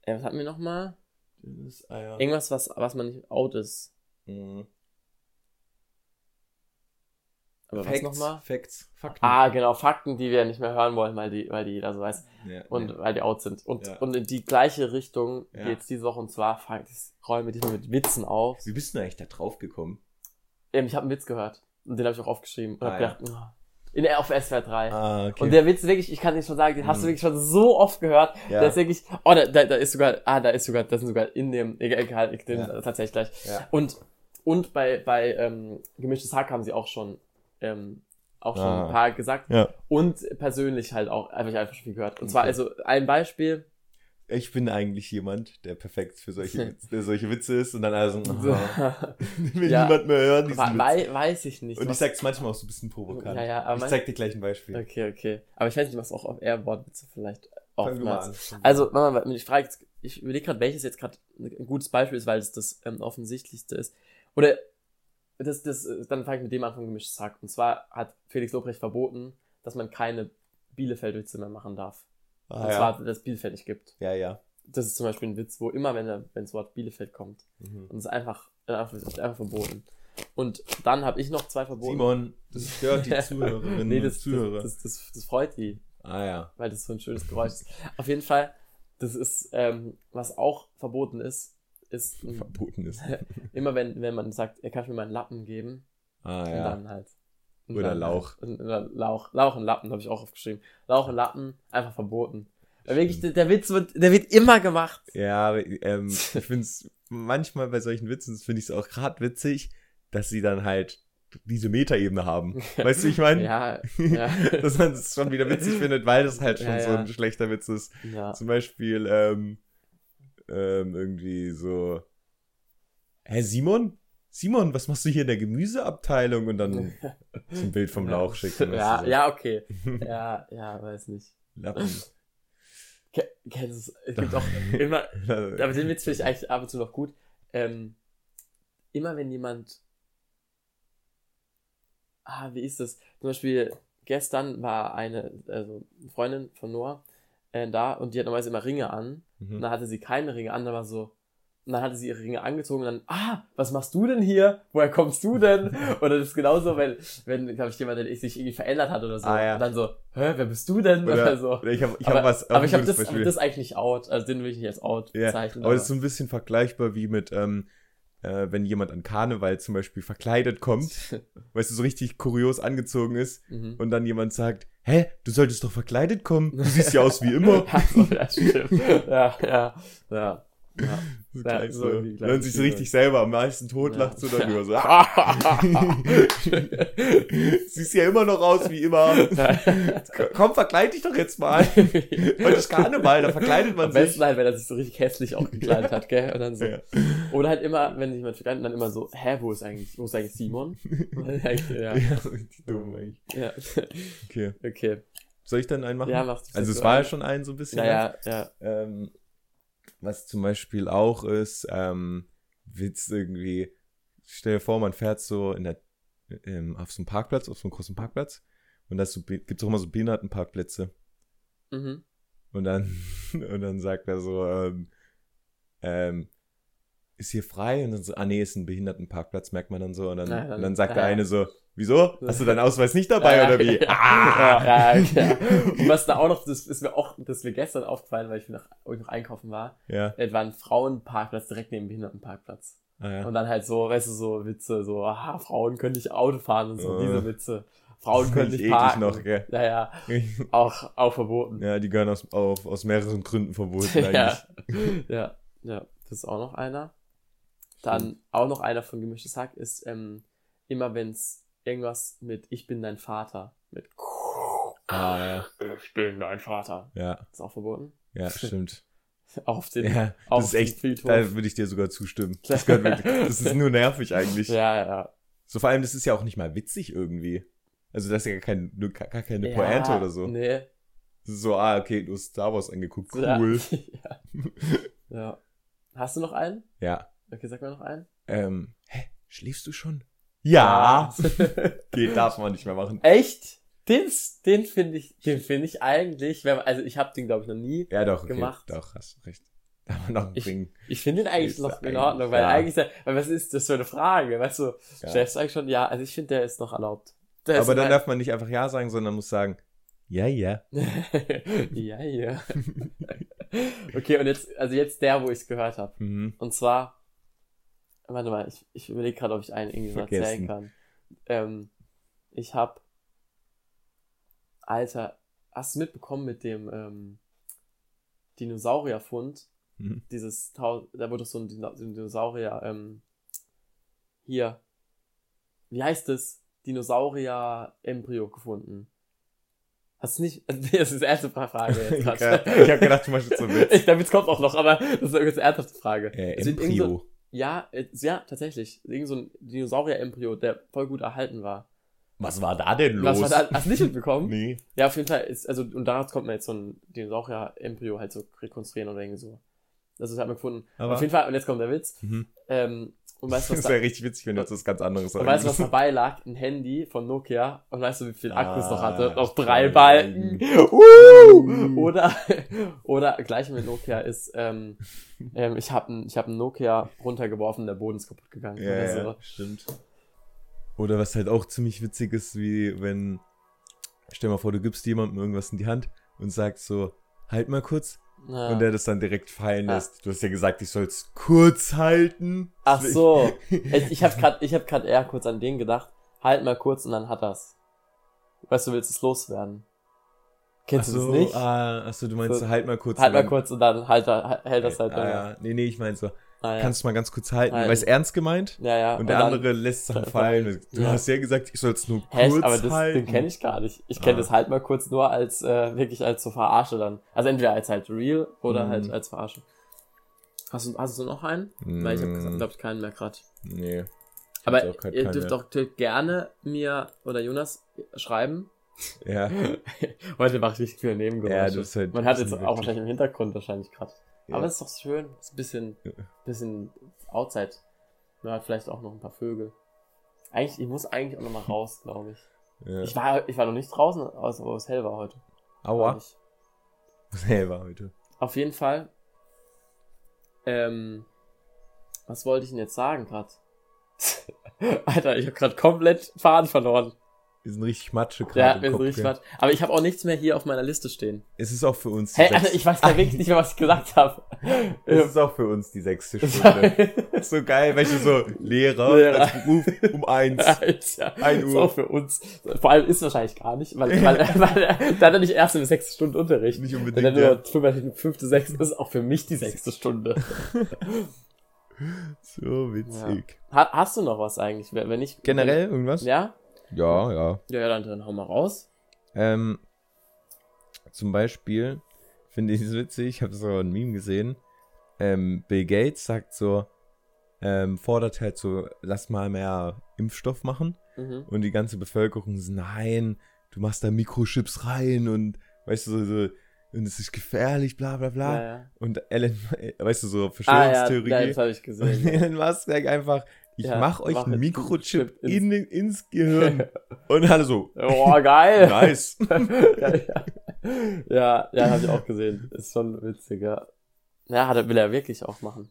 Äh, was hatten wir nochmal? Dünnes Eier. Irgendwas, was, was man nicht out ist. Mhm. Aber Facts, was nochmal? Facts, Fakten. Ah, genau, Fakten, die wir nicht mehr hören wollen, weil die, weil die jeder so weiß. Ja, Und ja. weil die out sind. Und, Ja. und in die gleiche Richtung Ja. geht's diese Woche. Und zwar räume dich mal mit Witzen auf. Wie bist du eigentlich da drauf gekommen? Ähm, ich habe einen Witz gehört. Und den habe ich auch aufgeschrieben. Und Ah, hab ja. gedacht, oh, in, auf SWR 3. Ah, okay. Und der Witz wirklich, ich kann nicht schon sagen, den hast du Mhm. wirklich schon so oft gehört. Ja. Der ist wirklich, oh, da, da, da ist sogar, ah, da ist sogar, das sind sogar in dem, egal, egal ich den Ja. tatsächlich gleich. Ja. Und, und bei, bei ähm, Gemischtes Hack haben sie auch schon, ähm, auch schon Ah. ein paar gesagt. Ja. Und persönlich halt auch, habe ich einfach schon viel gehört. Und zwar, Okay. also ein Beispiel, Ich bin eigentlich jemand, der perfekt für solche, Witze, der solche Witze ist und dann also, aha, will Ja. niemand mehr hören, diesen Wei- weiß ich nicht. Und ich sag's manchmal auch so ein bisschen provokant. Ja, ja, ich zeig dir gleich ein Beispiel. Okay, okay. Aber ich weiß nicht, was auch auf Airboard-Witze vielleicht oftmals. Also, Mama, ich frage jetzt, ich überlege gerade, welches jetzt gerade ein gutes Beispiel ist, weil es das ähm, offensichtlichste ist. Oder das, das, dann fange ich mit dem an von gemischtes Hack. Und zwar hat Felix Lobrecht verboten, dass man keine Bielefeld-Witze mehr machen darf. Ah, und ja. zwar, dass Bielefeld nicht gibt. ja, ja. Das ist zum Beispiel ein Witz, wo immer, wenn, er- wenn das Wort Bielefeld kommt, Mhm. und es ist einfach, äh, einfach, einfach verboten. Und dann habe ich noch zwei verboten. Simon, das stört die Zuhörerinnen nee, und das, Zuhörer. das, das, das, das freut die. ah ja. weil das so ein schönes Geräusch ist. Auf jeden Fall, das ist, ähm, was auch verboten ist, ist Verboten ist. immer wenn, wenn man sagt, er kann mir mal einen Lappen geben, Ah und ja. dann halt. Oder Lauch. Lauch. Lauch und Lappen habe ich auch aufgeschrieben. Lauch und Lappen, einfach verboten. Weil wirklich, der, der Witz wird, der wird immer gemacht. Ja, ähm, ich find's manchmal bei solchen Witzen, finde ich es auch gerade witzig, dass sie dann halt diese Metaebene haben. Weißt du, ich meine? Ja, ja, Dass man es schon wieder witzig findet, weil das halt schon Ja, so ein schlechter Witz ist. Zum Beispiel, ähm, ähm, irgendwie so, hä, Simon? Simon, was machst du hier in der Gemüseabteilung? Und dann so ein Bild vom Lauch schicken. Ja, du, ja, okay. Ja, ja, weiß nicht. so. Lappen. Ke- Kennst du, es gibt auch immer, aber den Witz finde ich eigentlich ab und zu noch gut. Ähm, immer wenn jemand. Ah, wie ist das? Zum Beispiel, gestern war eine, also eine Freundin von Noah äh, da und die hat normalerweise immer Ringe an. Und Mhm. dann hatte sie keine Ringe an, dann war so. Und dann hatte sie ihre Ringe angezogen und dann, ah, was machst du denn hier? Woher kommst du denn? Oder das ist genauso, wenn, wenn, glaube ich, jemand, der sich irgendwie verändert hat oder so. Ah, ja. Und dann so, hä, wer bist du denn? Oder, so. oder ich habe ich aber, hab was. aber ich habe das, Beispiel. das eigentlich nicht out. Also den will ich nicht als out Ja, bezeichnen. aber das ist so ein bisschen vergleichbar wie mit, ähm, äh, wenn jemand an Karneval zum Beispiel verkleidet kommt, weißt du, so richtig kurios angezogen ist mhm. und dann jemand sagt, hä, du solltest doch verkleidet kommen, du siehst ja aus wie immer. So, stimmt. ja, ja, ja. Ja. So Ja, gleich so Wenn sich richtig selber am meisten totlacht, Ja. so dann nur so, ah, siehst ja immer noch aus wie immer. Komm, verkleid dich doch jetzt mal. Heute ist Karneval, da verkleidet man Am sich. besten halt, wenn er sich so richtig hässlich auch gekleidet hat, gell? Und dann so. Ja. Oder halt immer, wenn sich jemand verkleidet, dann immer so, hä, wo ist eigentlich, wo ist eigentlich Simon? ja. Ja, richtig dumm eigentlich. ja. Okay. Okay. Soll ich dann einen machen? Ja, machst du Also es war ja einen. schon ein so ein bisschen. Ja, ja, ja. Ähm, was zum Beispiel auch ist, ähm, Witz irgendwie, stell dir vor, man fährt so in der, ähm, auf so einem Parkplatz, auf so einem großen Parkplatz und da so, gibt es auch immer so Behindertenparkplätze Mhm. und dann, und dann sagt er so, ähm, ähm, ist hier frei? Und dann so, ah nee, ist ein Behindertenparkplatz, merkt man dann so. Und dann, Ja, dann- und dann sagt der ja. eine so, wieso? Hast du deinen Ausweis nicht dabei Ja, oder wie? Ah! ja, ja, ja. Und was da auch noch, das ist mir auch, das ist mir gestern aufgefallen, weil ich ich noch einkaufen war, Ja, es war ein Frauenparkplatz direkt neben dem Behindertenparkplatz. ah, ja. Und dann halt so, weißt du, so Witze, so, aha, Frauen können nicht Auto fahren und so, Äh. diese Witze. Frauen können nicht parken. noch, gell? Naja, auch, auch verboten. ja, die gehören aus, auf, aus mehreren Gründen verboten ja. eigentlich. ja, ja, das ist auch noch einer. Dann auch noch einer von Gemischtes Hack ist ähm, immer, wenn's irgendwas mit Ich bin dein Vater, mit Ah, ja. Ich bin dein Vater. Ja, Ist auch verboten. ja, stimmt. Auf den, Ja, auf das ist echt, Friedhof. da würde ich dir sogar zustimmen. Das, wirklich, das ist nur nervig eigentlich. ja, ja. So vor allem, das ist ja auch nicht mal witzig irgendwie. Also das ist ja gar, kein, gar keine ja, Pointe oder so. Nee. So, ah, okay, du hast Star Wars angeguckt, cool. ja. ja. Hast du noch einen? Ja. Okay, sag mal noch einen. Ähm, hä, schläfst du schon? Ja. Geht, darf man nicht mehr machen. Echt? Den, den finde ich, den finde ich eigentlich, wenn, also ich habe den glaube ich noch nie. Ja, doch, okay. Gemacht. Doch, hast recht. Wir noch einen Ich-. Ich finde ihn eigentlich noch in Ordnung, weil ja. eigentlich, weil was ist das für eine Frage, weißt du? Ja. Du eigentlich schon, ja, also ich finde, der ist noch erlaubt. Der Aber dann darf man nicht einfach Ja sagen, sondern muss sagen, ja, ja. ja, ja. okay, und jetzt, also jetzt der, wo ich es gehört habe. Mhm. Und zwar, warte mal, ich, ich überlege gerade, ob ich einen irgendwie so erzählen kann. Ähm, ich habe, Alter, hast du mitbekommen mit dem ähm, Dinosaurierfund? Mhm. Dieses, da wurde so ein Dinosaurier, ähm, hier, wie heißt es? Dinosaurier-Embryo gefunden. Hast du nicht, also, das ist die erste Frage jetzt ich habe gedacht, du machst jetzt so Witz. Ich, der Witz kommt auch noch, aber das ist eine ernsthafte Frage. Äh, Es so- Embryo. ja, äh, ja, tatsächlich. Irgend so ein Dinosaurier-Embryo, der voll gut erhalten war. Was war da denn los? Was war da? Hast du nicht mitbekommen? Nee. Ja, auf jeden Fall ist, also, und daraus kommt man jetzt so ein Dinosaurier-Embryo halt so rekonstruieren oder irgendwie so. Das ist halt mal gefunden. Aber- auf jeden Fall, und jetzt kommt der Witz. Mhm. Ähm, und weißt was Das da, wäre richtig witzig, wenn du jetzt was ganz anderes und weißt du, was sagst. dabei lag? Ein Handy von Nokia. Und weißt du, wie viel Akku es noch Ah, hatte? Noch drei. Balken. Uh! Oder, oder gleich mit Nokia ist, ähm, ähm, ich habe ein, ich hab ein Nokia runtergeworfen, der Boden ist kaputt gegangen. Ja, oder so. ja, stimmt. Oder was halt auch ziemlich witzig ist, wie wenn, stell mal vor, du gibst jemandem irgendwas in die Hand und sagst so, halt mal kurz, Ja. und der das dann direkt fallen lässt. Du hast ja gesagt, ich soll es kurz halten. Ach so. Ich, ich habe gerade ich hab grad eher kurz an den gedacht. Halt mal kurz und dann hat er's. Weißt du, willst es loswerden. Kennst Achso, du das nicht? Ah, achso, du meinst So, so, halt mal kurz. halt mal kurz und dann halt, er- hält das halt ah, ja. Nee, nee, ich meine so, Ah, ja. kannst du mal ganz kurz halten, Halten. weil es ernst gemeint ja, ja. und der dann- andere lässt es dann fallen. Du ja. hast ja gesagt, ich soll es nur Hä, kurz aber das, halten. den kenne ich gar nicht. Ich kenne Ah. das halt mal kurz nur als, äh, wirklich als so Verarsche dann. Also entweder als halt real oder Mhm. halt als Verarsche. Hast du, hast du noch einen? Weil ich habe Mm, glaube ich keinen mehr gerade. Nee. Aber grad ihr dürft dürft gerne mir oder Jonas schreiben. Ja. Heute mache ich richtig viele Ja, Nebengeräusche. du bist halt- Man hat jetzt auch wirklich- wahrscheinlich im Hintergrund wahrscheinlich gerade. Ja. Aber es ist doch schön. Es ist ein bisschen, bisschen outside. Man hat vielleicht auch noch ein paar Vögel. Eigentlich, ich muss eigentlich auch noch mal raus, glaube ich. ja. Ich war, ich war noch nicht draußen, wo es hell war heute. Aua. ich. Selber heute. Auf jeden Fall. Ähm, was wollte ich denn jetzt sagen gerade? Alter, ich habe gerade komplett Faden verloren. Wir sind richtig Matsche Ja, gerade. mir im ist Kopf, richtig gell? was. Aber ich habe auch nichts mehr hier auf meiner Liste stehen. Es ist auch für uns die Hä, Alter, sechste- ich weiß ja wirklich nicht mehr, was ich gesagt habe. Es ist auch für uns die sechste Stunde. so geil, welche so Lehrer, Lehrer. als Beruf um eins. Alter, Ein ist Uhr. auch für uns. Vor allem ist wahrscheinlich gar nicht, weil, weil, weil da hat er nicht erst eine sechste Stunde Unterricht. Nicht Wenn er unbedingt. nur Ja. fünfte, fünfte, sechste ist, auch für mich die sechste Stunde. So witzig. Ha, hast du noch was eigentlich? Wenn nicht. Generell irgendwas? Ja? Ja, ja. Ja, ja, dann, dann hau mal raus. Ähm, zum Beispiel finde ich es witzig, ich habe so ein Meme gesehen. Ähm, Bill Gates sagt so, ähm, fordert halt so, lass mal mehr Impfstoff machen. Mhm. Und die ganze Bevölkerung so, nein, du machst da Mikrochips rein und weißt du, so, so und es ist gefährlich, bla bla bla. Ja, ja. Und Ellen, äh, weißt du, so Ah, ja, Verschwörungstheorie. das habe ich und gesehen. Elon Musk sagt einfach, ich Ja, mach euch mach einen Mikrochip ins- in, ins Gehirn. und alle so, Oh, geil. nice. ja, ja. ja, ja habe ich auch gesehen. Ist schon witzig, ja. Ja, hat will er wirklich auch machen.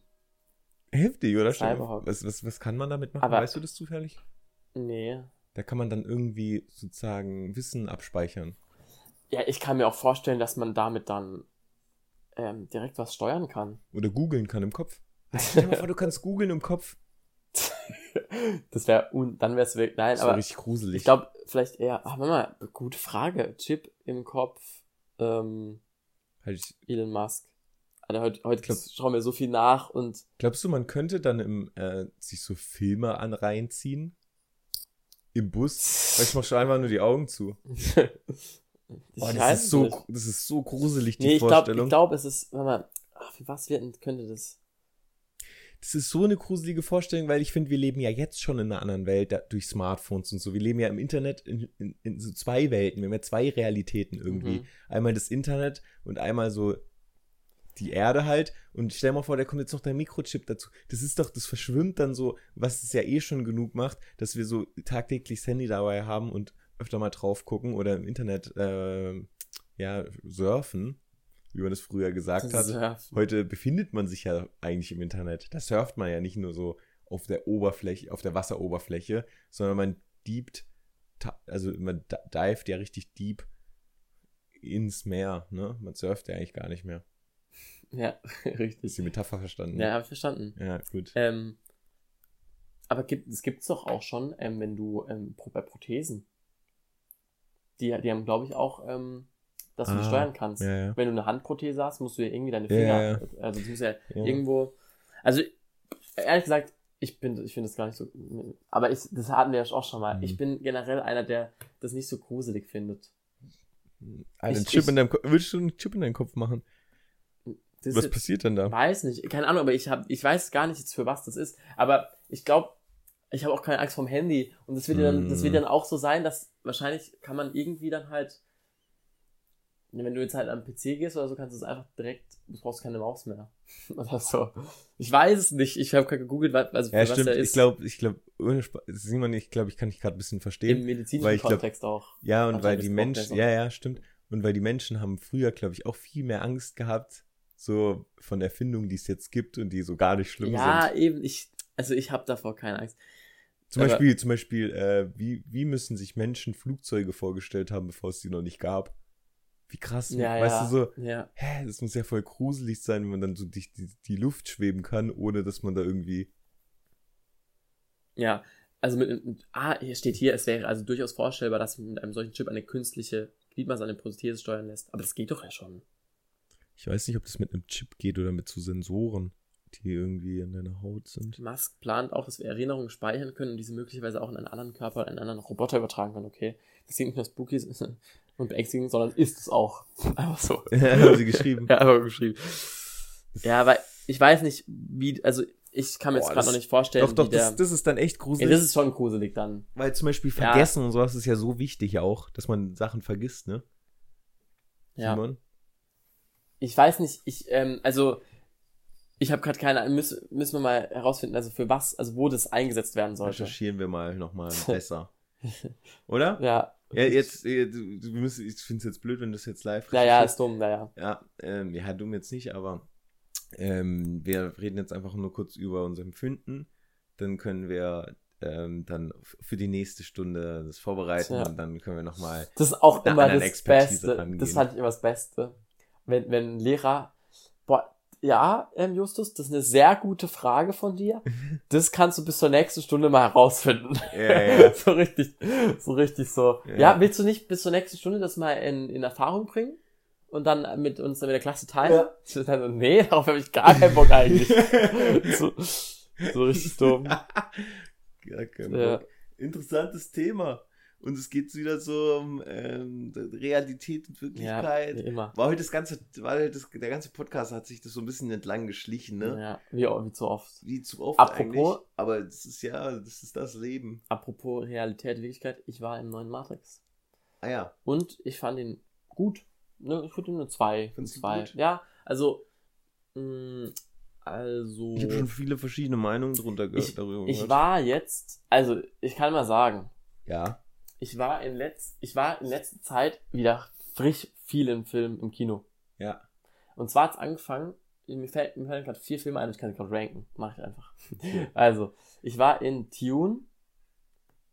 Heftig, oder? Cyberhawk. Was, was, was kann man damit machen? Aber- weißt du das zufällig? Nee. Da kann man dann irgendwie sozusagen Wissen abspeichern. Ja, ich kann mir auch vorstellen, dass man damit dann ähm, direkt was steuern kann. Oder googeln kann im Kopf. Stell dir mal vor, du kannst googeln im Kopf. Das wäre, un dann wäre es wirklich, nein, Das aber richtig gruselig. ich glaube, vielleicht eher, ach, warte mal, gute Frage. Chip im Kopf, ähm, halt Elon Musk. Alter, heute, heute glaub- schauen wir so viel nach und glaubst du, man könnte dann im, äh, sich so Filme an reinziehen? Im Bus? Weil ich mach schon einfach nur die Augen zu. Boah, das, ist so, nicht. das ist so gruselig, die Nee, ich glaube, Vorstellung. ich glaub, es ist, warte mal, ach, für was wird, könnte das? Das ist so eine gruselige Vorstellung, weil ich finde, wir leben ja jetzt schon in einer anderen Welt da, durch Smartphones und so. Wir leben ja im Internet in, in, in so zwei Welten. Wir haben ja zwei Realitäten irgendwie. Mhm. Einmal das Internet und einmal so die Erde halt. Und stell mal vor, da kommt jetzt noch der Mikrochip dazu. Das ist doch, das verschwimmt dann so, was es ja eh schon genug macht, dass wir so tagtäglich das Handy dabei haben und öfter mal drauf gucken oder im Internet äh, ja surfen. Wie man es früher gesagt hat. Surfen. Heute befindet man sich ja eigentlich im Internet. Da surft man ja nicht nur so auf der Oberfläche, auf der Wasseroberfläche, sondern man diebt, also man di- dived ja richtig deep ins Meer, ne? Man surft ja eigentlich gar nicht mehr. Ja, Ist richtig. die Metapher verstanden? Ja, habe ich verstanden. Ja, gut. Ähm, aber gibt, es gibt's doch auch schon, ähm, wenn du ähm, bei Prothesen. Die, die haben, glaube ich, auch, ähm, dass du die Ah, steuern kannst. ja, ja. Wenn du eine Handprothese hast, musst du ja irgendwie deine Finger, ja, also du musst ja, irgendwo. Also ehrlich gesagt, ich bin, ich finde das gar nicht so. Aber ich, das hatten wir ja auch schon mal. Mhm. Ich bin generell einer, der das nicht so gruselig findet. Einen ich- Chip ich- in deinem Kopf. Würdest du einen Chip in deinen Kopf machen? Was passiert denn da? Weiß nicht, keine Ahnung, aber ich habe, ich weiß gar nicht jetzt für was das ist. Aber ich glaube, ich habe auch keine Angst vom Handy. Und das wird ja dann, das wird Mm. dann auch so sein, dass wahrscheinlich kann man irgendwie dann halt, wenn du jetzt halt am PC gehst oder so, kannst du es einfach direkt, du brauchst keine Maus mehr. Oder so. Ich weiß es nicht. Ich habe gegoogelt, was- also Ja, was stimmt. der Ich ist. glaube, ich glaube, ohne Spaß, Simon, ich glaube, ich kann dich gerade ein bisschen Im verstehen. medizinischen weil ich glaub- Kontext auch. Ja, und weil die Menschen, ja, ja, stimmt. Und weil die Menschen haben früher, glaube ich, auch viel mehr Angst gehabt, so von Erfindungen, die es jetzt gibt und die so gar nicht schlimm Ja, sind. eben, ich, also ich habe davor keine Angst. Zum aber- Beispiel, zum Beispiel, äh, wie, wie müssen sich Menschen Flugzeuge vorgestellt haben, bevor es die noch nicht gab? Wie krass, Ja, weißt ja. du so, Ja. hä, das muss ja voll gruselig sein, wenn man dann so durch die, die Luft schweben kann, ohne dass man da irgendwie. Ja, also mit, mit, ah, hier steht hier, es wäre also durchaus vorstellbar, dass man mit einem solchen Chip eine künstliche Gliedmaße an eine Prothese steuern lässt. Aber das geht doch ja schon. Ich weiß nicht, ob das mit einem Chip geht oder mit so Sensoren, die irgendwie in deiner Haut sind. Musk plant auch, dass wir Erinnerungen speichern können und diese möglicherweise auch in einen anderen Körper oder einen anderen Roboter übertragen können. Okay, das klingt nicht nur spooky und beängstigend, sondern ist es auch. Einfach so. haben sie geschrieben. Ja, aber geschrieben. Ja, aber ich weiß nicht, wie, also ich kann mir jetzt gerade noch nicht vorstellen, Doch, doch, wie der, das, das ist dann echt ja, gruselig. das ist schon gruselig dann. Weil zum Beispiel Ja. vergessen und sowas ist ja so wichtig auch, dass man Sachen vergisst, ne? Ja. Simon? Ich weiß nicht, ich, ähm, also, ich habe gerade keine, müssen, müssen wir mal herausfinden, also für was, also wo das eingesetzt werden sollte. Recherchieren wir mal nochmal besser. Oder? Ja. Ja, jetzt, äh, du musst, ich finde es jetzt blöd, wenn du das jetzt live Ja, ja, recherchierst. ist dumm, ja, ja. Ja, ähm, ja, dumm jetzt nicht, aber ähm, wir reden jetzt einfach nur kurz über unser Empfinden. Dann können wir ähm, dann für die nächste Stunde das vorbereiten Tja. und dann können wir nochmal. Das ist auch immer das Expertise Beste. rangehen. Das fand ich immer das Beste. Wenn, wenn ein Lehrer, ja, ähm, Justus, das ist eine sehr gute Frage von dir. Das kannst du bis zur nächsten Stunde mal herausfinden. Ja, ja. so richtig, so richtig so. Ja. Ja. willst du nicht bis zur nächsten Stunde das mal in, in Erfahrung bringen? Und dann mit uns dann mit der Klasse teilen? Ja. Dann so, nee, darauf habe ich gar keinen Bock eigentlich. so, so richtig dumm. Ja, kein Ja. Bock. Interessantes Thema. Und es geht wieder so um ähm, Realität und Ja, Wirklichkeit. wie immer. War heute das ganze, war heute das, der ganze Podcast hat sich das so ein bisschen entlang geschlichen, ne? Ja, wie, wie zu oft. Wie zu oft Apropos- eigentlich. Aber das ist ja, das ist das Leben. Apropos Realität, Wirklichkeit, ich war im neuen Matrix. Ah ja. Und ich fand ihn gut. Ne, ich würde ihm eine 2. Findest zwei. gut? Ja, also. Mh, also. Ich habe schon viele verschiedene Meinungen drunter ge ich, darüber ich gehört. war jetzt, also ich kann mal sagen, Ja. Ich war in letz, ich war in letzter Zeit wieder frisch viel im Film im Kino. Ja. Und zwar hat's angefangen, mir fällt, mir fallen gerade vier Filme ein, ich kann sie gerade ranken. Mach ich einfach. Also, ich war in Tune.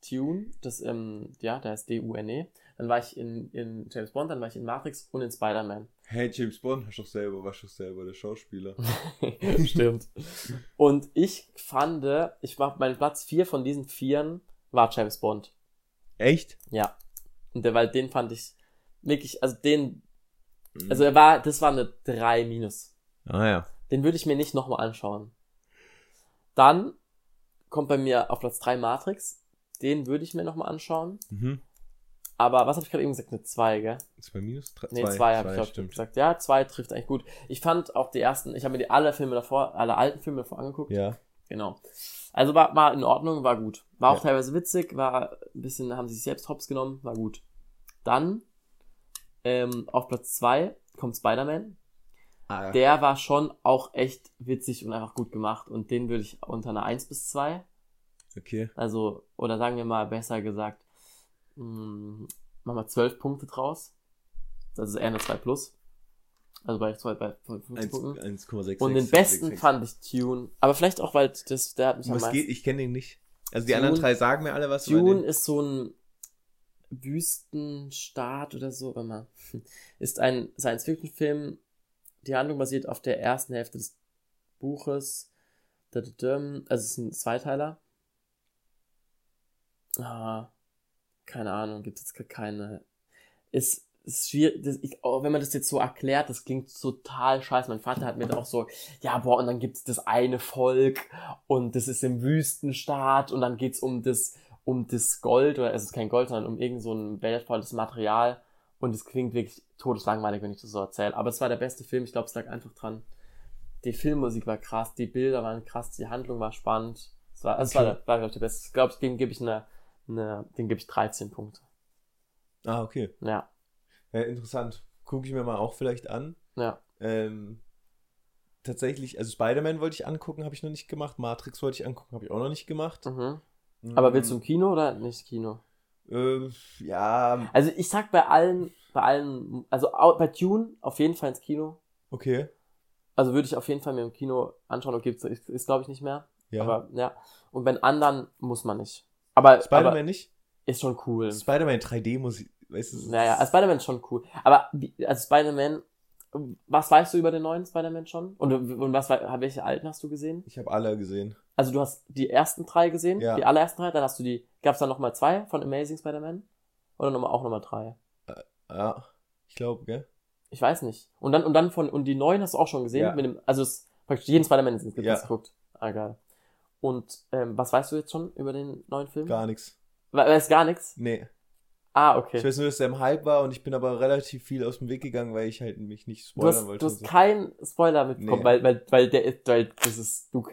Tune, das, ähm, ja, da ist D-U-N-E. Dann war ich in, in James Bond, dann war ich in Matrix und in Spider-Man. Hey, James Bond, hast doch selber, warst doch selber der Schauspieler. Stimmt. Und ich fand, ich war mein Platz vier von diesen vieren war James Bond. Echt? Ja. Und der, weil den fand ich wirklich, also den, Mhm. also er war, das war eine 3 minus. Ah ja. Den würde ich mir nicht nochmal anschauen. Dann kommt bei mir auf Platz 3 Matrix. Den würde ich mir nochmal anschauen. Mhm. Aber was habe ich gerade eben gesagt? Eine 2, gell? Zwei minus? Drei, Nee, 2 habe ich glaub, stimmt. gesagt. Ja, 2 trifft eigentlich gut. Ich fand auch die ersten, ich habe mir die alle Filme davor, alle alten Filme davor angeguckt. Ja. Genau. Also war, war in Ordnung, war gut. War auch Ja. teilweise witzig, war ein bisschen, haben sie sich selbst hops genommen, war gut. Dann, ähm, auf Platz 2 kommt Spider-Man. Ah, ja. Der war schon auch echt witzig und einfach gut gemacht. Und den würde ich unter einer 1 bis 2. Okay. Also, oder sagen wir mal besser gesagt, mh, machen wir 12 Punkte draus. Das ist eher eine 2 plus. Also bei, bei, bei 50 1 Punkten. 1,6. Und den besten fand ich Tune. Aber vielleicht auch, weil das, der hat mich am Was meisten geht? Ich kenne den nicht. Also die Dune- anderen drei sagen mir alle was. Dune ist so ein Wüstenstaat oder so, mal. Ist ein Science-Fiction-Film. Die Handlung basiert auf der ersten Hälfte des Buches. Also es ist ein Zweiteiler. Ah, keine Ahnung, gibt es jetzt keine. Ist, ist schwierig, das, ich, oh, wenn man das jetzt so erklärt, das klingt total scheiße. Mein Vater hat mir dann auch so, ja, boah, und dann gibt's das eine Volk und das ist im Wüstenstaat und dann geht's um das, um das Gold, oder es ist kein Gold, sondern um irgend so ein wertvolles Material. Und es klingt wirklich todeslangweilig, wenn ich das so erzähle. Aber es war der beste Film, ich glaube, es lag einfach dran. Die Filmmusik war krass, die Bilder waren krass, die Handlung war spannend. Es war, es war, Okay. der, war glaube ich, der beste. Ich glaube, dem gebe ich eine, eine, dem gebe ich 13 Punkte. Ah, okay. Ja, Ja, interessant. Gucke ich mir mal auch vielleicht an. ja. Ähm, tatsächlich, also Spider-Man wollte ich angucken, habe ich noch nicht gemacht. Matrix wollte ich angucken, habe ich auch noch nicht gemacht. Mhm. Aber Mm, willst du im Kino oder nicht Kino? Ähm, ja, Also ich sag bei allen, bei allen, also bei Tune auf jeden Fall ins Kino. okay. Also würde ich auf jeden Fall mir im Kino anschauen. Okay, ist, ist, ist glaube ich nicht mehr. Ja. Aber ja. Und bei anderen muss man nicht. Aber, Spider-Man aber nicht? ist schon cool. Spider-Man 3D muss ich, weißt du, Naja, also Spider-Man ist schon cool. Aber also Spider-Man, was weißt du über den neuen Spider-Man schon? Und, und was, welche alten hast du gesehen? ich habe alle gesehen. Also du hast die ersten drei gesehen, Ja. die allerersten drei, dann hast du die, gab es dann nochmal zwei von Amazing Spider-Man? Oder noch mal, auch nochmal drei? Ja, ich glaube, gell? Ich weiß nicht. Und dann, und dann von, und die neuen hast du auch schon gesehen? Ja. Mit dem, also es, praktisch jeden Spider-Man ist Ja. geguckt. Ah, geil. Und ähm, was weißt du jetzt schon über den neuen Film? Gar nichts. We weißt gar nichts? Nee. Ah, Ich okay. weiß nur, dass der im Hype war und ich bin aber relativ viel aus dem Weg gegangen, weil ich halt mich nicht Du spoilern hast, wollte. du hast so. keinen Spoiler mitbekommen, Nee. weil, weil, weil der ist, weil das ist, du,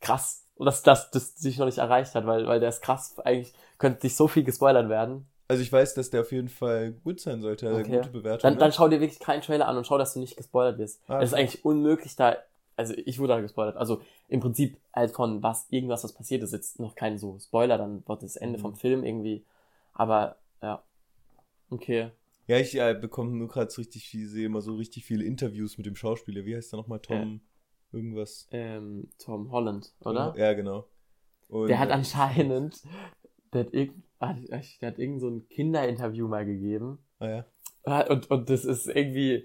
krass. Und dass das, das dich noch nicht erreicht hat, weil, weil der ist krass. Eigentlich könnte dich so viel gespoilert werden. Also ich weiß, dass der auf jeden Fall gut sein sollte. Also Okay. Gute Bewertung. Dann, ne? dann schau dir wirklich keinen Trailer an und schau, dass du nicht gespoilert wirst. Ah, Es ist eigentlich unmöglich da, also ich wurde da gespoilert. Also im Prinzip halt von was, irgendwas, was passiert ist, jetzt noch kein so Spoiler, dann wird das Ende Mhm. vom Film irgendwie. Aber. Okay. Ja, ich äh, bekomme nur gerade so richtig viel, sehe immer so richtig viele Interviews mit dem Schauspieler. Wie heißt der nochmal? Tom irgendwas. Ähm, Tom Holland, oder? Ja, genau. Und, Der hat äh, anscheinend, der hat, irgend, ah, der hat irgend so ein Kinderinterview mal gegeben. Ah ja. Ah, Und, und das ist irgendwie,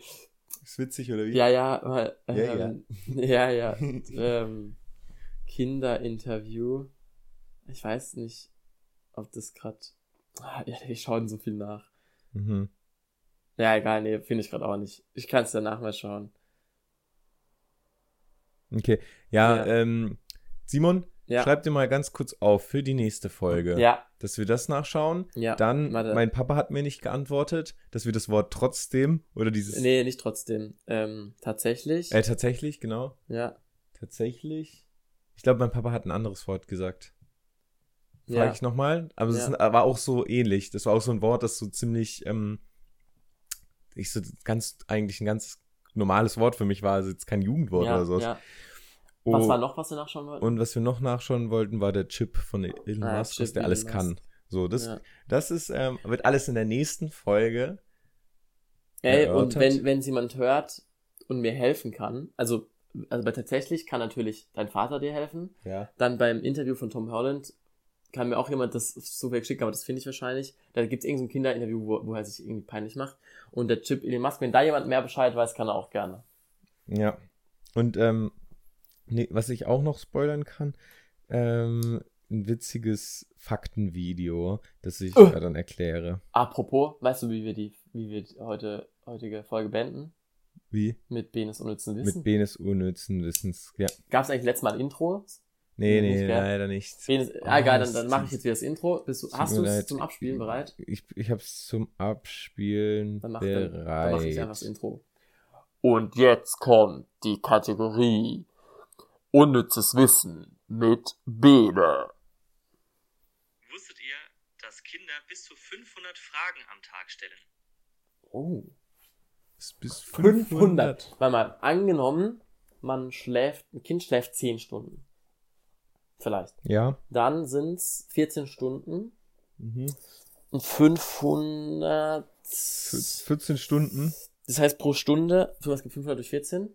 Ist witzig, oder wie? ja, ja, mal, Ja, ähm, ja, ja, ähm, Kinderinterview. Ich weiß nicht, ob das gerade, ah, ja, die schauen so viel nach. Mhm. Ja, egal, nee, finde ich gerade auch nicht. Ich kann es danach mal schauen. Okay. Ja, Ja. ähm, Simon, Ja. schreib dir mal ganz kurz auf für die nächste Folge, Ja, dass wir das nachschauen. ja. Dann, warte. mein Papa hat mir nicht geantwortet, dass wir das Wort trotzdem oder dieses. Nee, nicht trotzdem. Ähm, tatsächlich. Äh, tatsächlich, genau. ja. Tatsächlich. Ich glaube, mein Papa hat ein anderes Wort gesagt. Frage Ja. ich nochmal. Aber es Ja. war auch so ähnlich. Das war auch so ein Wort, das so ziemlich, ähm, ich so ganz, eigentlich ein ganz normales Wort für mich war. Also jetzt kein Jugendwort ja, oder so. ja. Oh, Was war noch, was wir nachschauen wollten? Und was wir noch nachschauen wollten, war der Chip von Elon Ah, Musk, Chip der alles Musk. kann. So, das, ja. das ist, ähm, wird alles in der nächsten Folge. Ey, erörtert. und wenn, wenn jemand hört und mir helfen kann, also, also tatsächlich kann natürlich dein Vater dir helfen. Ja. Dann beim Interview von Tom Holland kann mir auch jemand das zufällig schicken, aber das finde ich wahrscheinlich. Da gibt es irgendein Kinderinterview, wo, wo er sich irgendwie peinlich macht. Und der Chip Elon Musk, wenn da jemand mehr Bescheid weiß, kann er auch gerne. Ja. Und ähm, nee, was ich auch noch spoilern kann, ähm, ein witziges Faktenvideo, das ich Oh. dann erkläre. Apropos, weißt du, wie wir die, wie wir die heute, heutige Folge beenden? Wie? Mit Benes unnützen Wissen. Mit Benes unnützen Wissens. Ja. Gab es eigentlich letztes Mal ein Intro? Nee, Nicht, nee, gell? leider nicht. Oh, ah, egal, dann, dann mache ich jetzt wieder das Intro. Bist du, hast du es zum Abspielen bereit? Ich, ich hab's zum Abspielen Dann mach, dann, dann bereit. mach ich einfach das Intro. Und jetzt kommt die Kategorie Unnützes Wissen mit Bene. Wusstet ihr, dass Kinder bis zu 500 Fragen am Tag stellen? Oh. Ist bis 500. Warte mal, angenommen, man schläft, ein Kind schläft 10 Stunden. Vielleicht. Ja. Dann sind's 14 Stunden Mhm. und 500. 14 Stunden. Das heißt pro Stunde, was gibt 500 durch 14?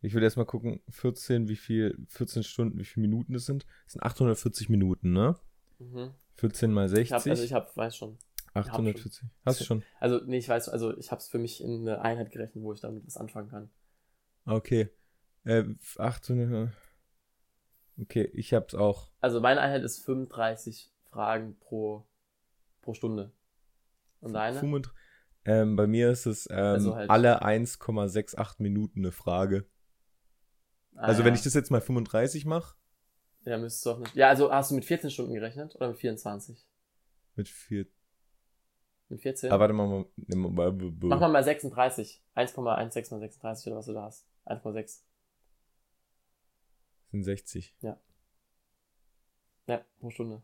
Ich will erstmal gucken, 14, wie viel, 14 Stunden, wie viele Minuten das sind. Das sind 840 Minuten, ne? Mhm. 14 mal Ich 60. hab, also ich hab, weiß schon. 840. Hast du schon? Also, nee, ich weiß, also ich habe es für mich in eine Einheit gerechnet, wo ich damit was anfangen kann. Okay. Äh, 800. Okay, ich hab's auch. Also meine Einheit ist 35 Fragen pro, pro Stunde. Und deine? 35. Ähm, bei mir ist es ähm, Also halt- alle 1,68 Minuten eine Frage. Ah, Also ja. wenn ich das jetzt mal 35 mache, Ja, müsstest du auch nicht. Ja, also hast du mit 14 Stunden gerechnet oder mit 24? mit 4. Mit 14? Ah, warte mal. mal, nee, mal- mal- Mach mal mal 36. 1,16 mal 36 oder was du da hast. 1,6. Sind 60. Ja, pro Stunde.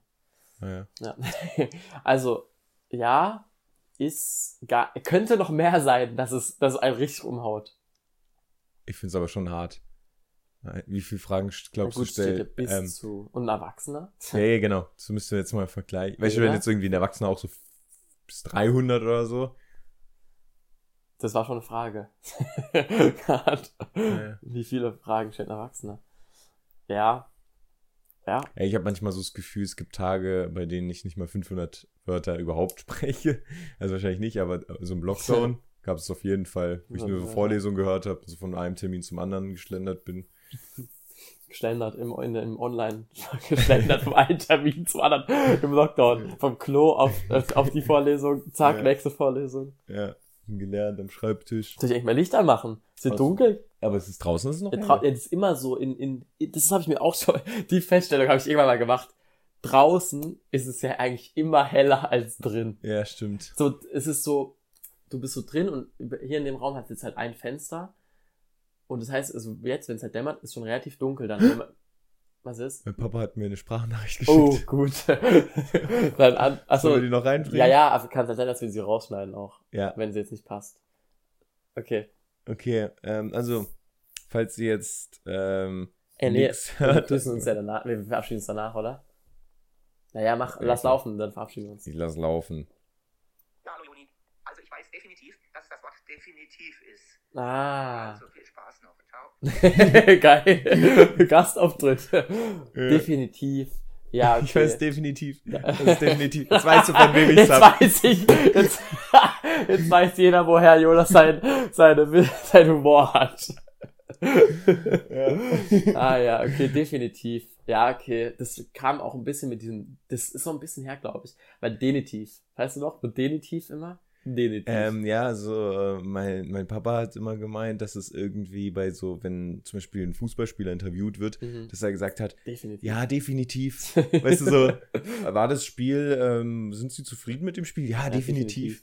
Naja. Ja. also, ja, ist gar, könnte noch mehr sein, dass es, dass es einen richtig umhaut. Ich find's aber schon hart. Wie viele Fragen st- glaubst Gut, du steht ja stellt? bis Ähm, zu. Und ein Erwachsener? ja, ja, genau. Das müsst ihr jetzt mal vergleichen. Weißt du, wenn Ja. jetzt irgendwie ein Erwachsener auch so bis 300 oder so. Das war schon eine Frage. Ja. Wie viele Fragen stellt ein Erwachsener? Ja. Ja. Ich habe manchmal so das Gefühl, es gibt Tage, bei denen ich nicht mal 500 Wörter überhaupt spreche. Also wahrscheinlich nicht, aber so im Lockdown gab es auf jeden Fall, wo ich nur so. Vorlesungen gehört habe, so von einem Termin zum anderen geschlendert bin. Geständert im, in, im Online. Geständert vom einen Termin zum anderen. Im Lockdown. Vom Klo auf, auf die Vorlesung. Zack, Ja. nächste Vorlesung. Ja, gelernt am Schreibtisch. Soll ich eigentlich mal Licht anmachen? Ist es Was? dunkel? Aber es ist draußen, ist es noch Ja, hell. ja, das ist immer so in, in, das habe ich mir auch schon, die Feststellung habe ich irgendwann mal gemacht. Draußen ist es ja eigentlich immer heller als drin. Ja, stimmt. So, es ist so, du bist so drin und hier in dem Raum hat es jetzt halt ein Fenster. Und das heißt, also jetzt, wenn es halt dämmert, ist schon relativ dunkel dann. Was ist? Mein Papa hat mir eine Sprachnachricht Oh, geschickt. gut. dann an, achso, Sollen wir die noch reinbringen? ja, ja, aber kann es sein, dass wir sie rausschneiden auch, Ja, wenn sie jetzt nicht passt. Okay. okay. Ähm, also, falls ihr jetzt ähm, Äh, nee, nix wir hört. grüßen uns ja danach, wir verabschieden uns danach, oder? Naja, mach, Ja, lass laufen, dann verabschieden wir uns. Ich lass laufen. Ja, hallo Joni. Also ich weiß definitiv, dass das Wort definitiv ist. Ah. Also viel Spaß noch. Ciao. Geil. Gastauftritt. Definitiv. Ja, okay. Ich weiß definitiv. Das ist definitiv. Jetzt weißt du, von wem ich Jetzt hab. weiß ich, jetzt, jetzt weiß jeder, woher Jonas sein, seine, sein Humor hat. Ah ja, okay, definitiv. Ja, okay. Das kam auch ein bisschen mit diesem, das ist so ein bisschen her, glaube ich. Weil Denitiv. Weißt du noch, mit Denitiv immer? Denitiv. Ähm, ja, also äh, mein, mein Papa hat immer gemeint, dass es irgendwie bei so, wenn zum Beispiel ein Fußballspieler interviewt wird, Mhm. dass er gesagt hat, definitiv. ja, definitiv. weißt du so, war das Spiel, ähm, sind Sie zufrieden mit dem Spiel? Ja, Ja, definitiv.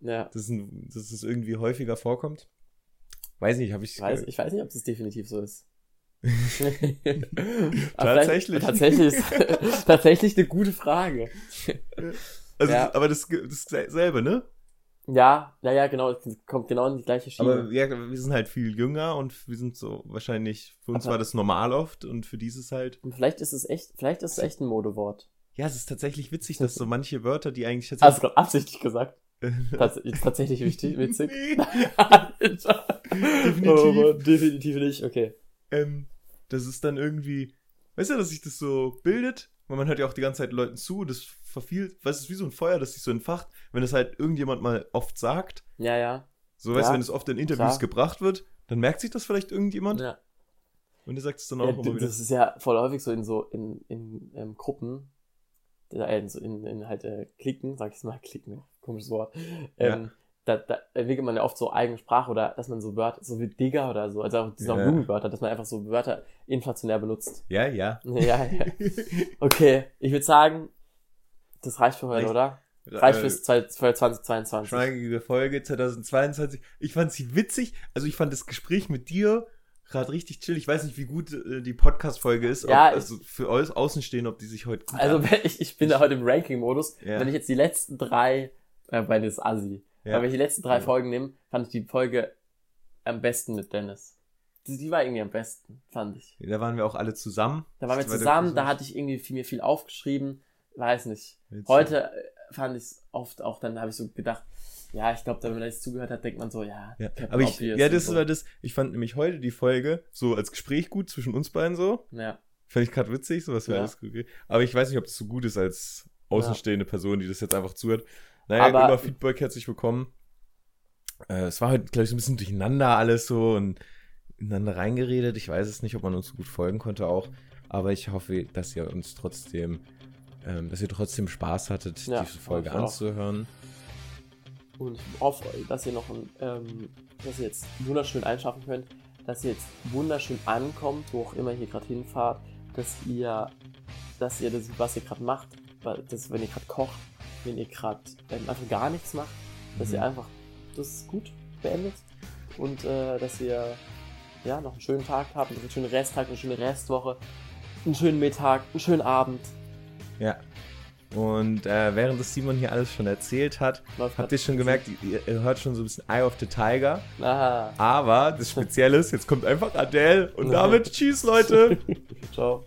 Ja. Das ist ein, dass es irgendwie häufiger vorkommt. Weiß nicht, habe ich. Ich weiß, ich weiß nicht, ob das definitiv so ist. Tatsächlich. Tatsächlich ist tatsächlich eine gute Frage. also, ja. Aber das, das selbe, ne? Ja, ja, ja, genau. es Kommt genau in die gleiche Schiene. Aber ja, wir sind halt viel jünger und wir sind so wahrscheinlich, für uns Aber- war das normal oft und für dieses halt. Und vielleicht ist es echt, vielleicht ist es echt ein Modewort. Ja, es ist tatsächlich witzig, dass so manche Wörter, die eigentlich Hast du tatsächlich. gerade absichtlich gesagt? Tats ist tatsächlich wichtig, witzig. Nee. Definitiv. Oh, definitiv nicht, okay. ähm, das ist dann irgendwie, weißt du, dass sich das so bildet, weil man hört ja auch die ganze Zeit Leuten zu, das verfiel, weißt du, es ist wie so ein Feuer, das sich so entfacht, wenn es halt irgendjemand mal oft sagt, Ja, ja. so weißt du, Ja, wenn es oft in Interviews klar. gebracht wird, dann merkt sich das vielleicht irgendjemand ja. und der sagt es dann ja auch immer wieder. das ist ja voll häufig so in so, in, in ähm, Gruppen, äh, in, so in, in halt äh, Klicken, sag ich mal, Klicken, komisches Wort. Ähm, Da, da entwickelt man ja oft so eigene Sprache oder dass man so Wörter, so wie Digger oder so, also auch diese Ja. Jugendwörter, dass man einfach so Wörter inflationär benutzt. Ja, ja. Ja, ja. Okay, ich würde sagen, das reicht für heute, Reicht. oder? Reicht Äh, fürs für 2022. Schweigige Folge 2022. Ich fand sie witzig. Also ich fand das Gespräch mit dir gerade richtig chill. Ich weiß nicht, wie gut äh, die Podcast-Folge ist. Ja, ob, also für euch Außenstehende, ob die sich heute Also ich, ich bin da heute im Ranking-Modus. Ja. Wenn ich jetzt die letzten drei, äh, das ist Assi, Ja. aber wenn ich die letzten drei Ja. Folgen nehme, fand ich die Folge am besten mit Dennis. Die, die war irgendwie am besten, fand ich. Da waren wir auch alle zusammen. Da waren wir Das zusammen, da hatte ich irgendwie viel, mir viel aufgeschrieben. Weiß nicht. Jetzt- Heute äh, fand ich es oft auch, dann habe ich so gedacht, ja, ich glaube, wenn man da jetzt zugehört hat, denkt man so, ja, Ja, aber ich, ja, das so. war das, ich fand nämlich heute die Folge so als Gespräch gut zwischen uns beiden so. Ja, Fand ich gerade witzig, so was wir Ja. alles gut. Aber ich weiß nicht, ob das so gut ist als außenstehende Person, die das jetzt einfach zuhört. Naja, Aber- immer Feedback herzlich willkommen. Äh, es war heute, glaube ich, so ein bisschen durcheinander alles so und ineinander reingeredet. Ich weiß es nicht, ob man uns so gut folgen konnte auch. Aber ich hoffe, dass ihr uns trotzdem, ähm, dass ihr trotzdem Spaß hattet, Ja, diese Folge ich auch. anzuhören. und ich hoffe, dass ihr noch ein, ähm, dass ihr jetzt wunderschön einschaffen könnt, dass ihr jetzt wunderschön ankommt, wo auch immer ihr gerade hinfahrt, dass ihr, dass ihr das, was ihr gerade macht, das, wenn ihr gerade kocht, wenn ihr gerade ähm, einfach gar nichts macht, dass Mhm. ihr einfach das gut beendet und äh, dass ihr ja noch einen schönen Tag habt, einen schönen Resttag, eine schöne Restwoche, einen schönen Mittag, einen schönen Abend. Ja. Und äh, während das Simon hier alles schon erzählt hat, Läuft habt ihr schon gemerkt, ihr, ihr hört schon so ein bisschen Eye of the Tiger. Aha. Aber das Spezielle ist, jetzt kommt einfach Adele und damit tschüss, Leute. Ciao.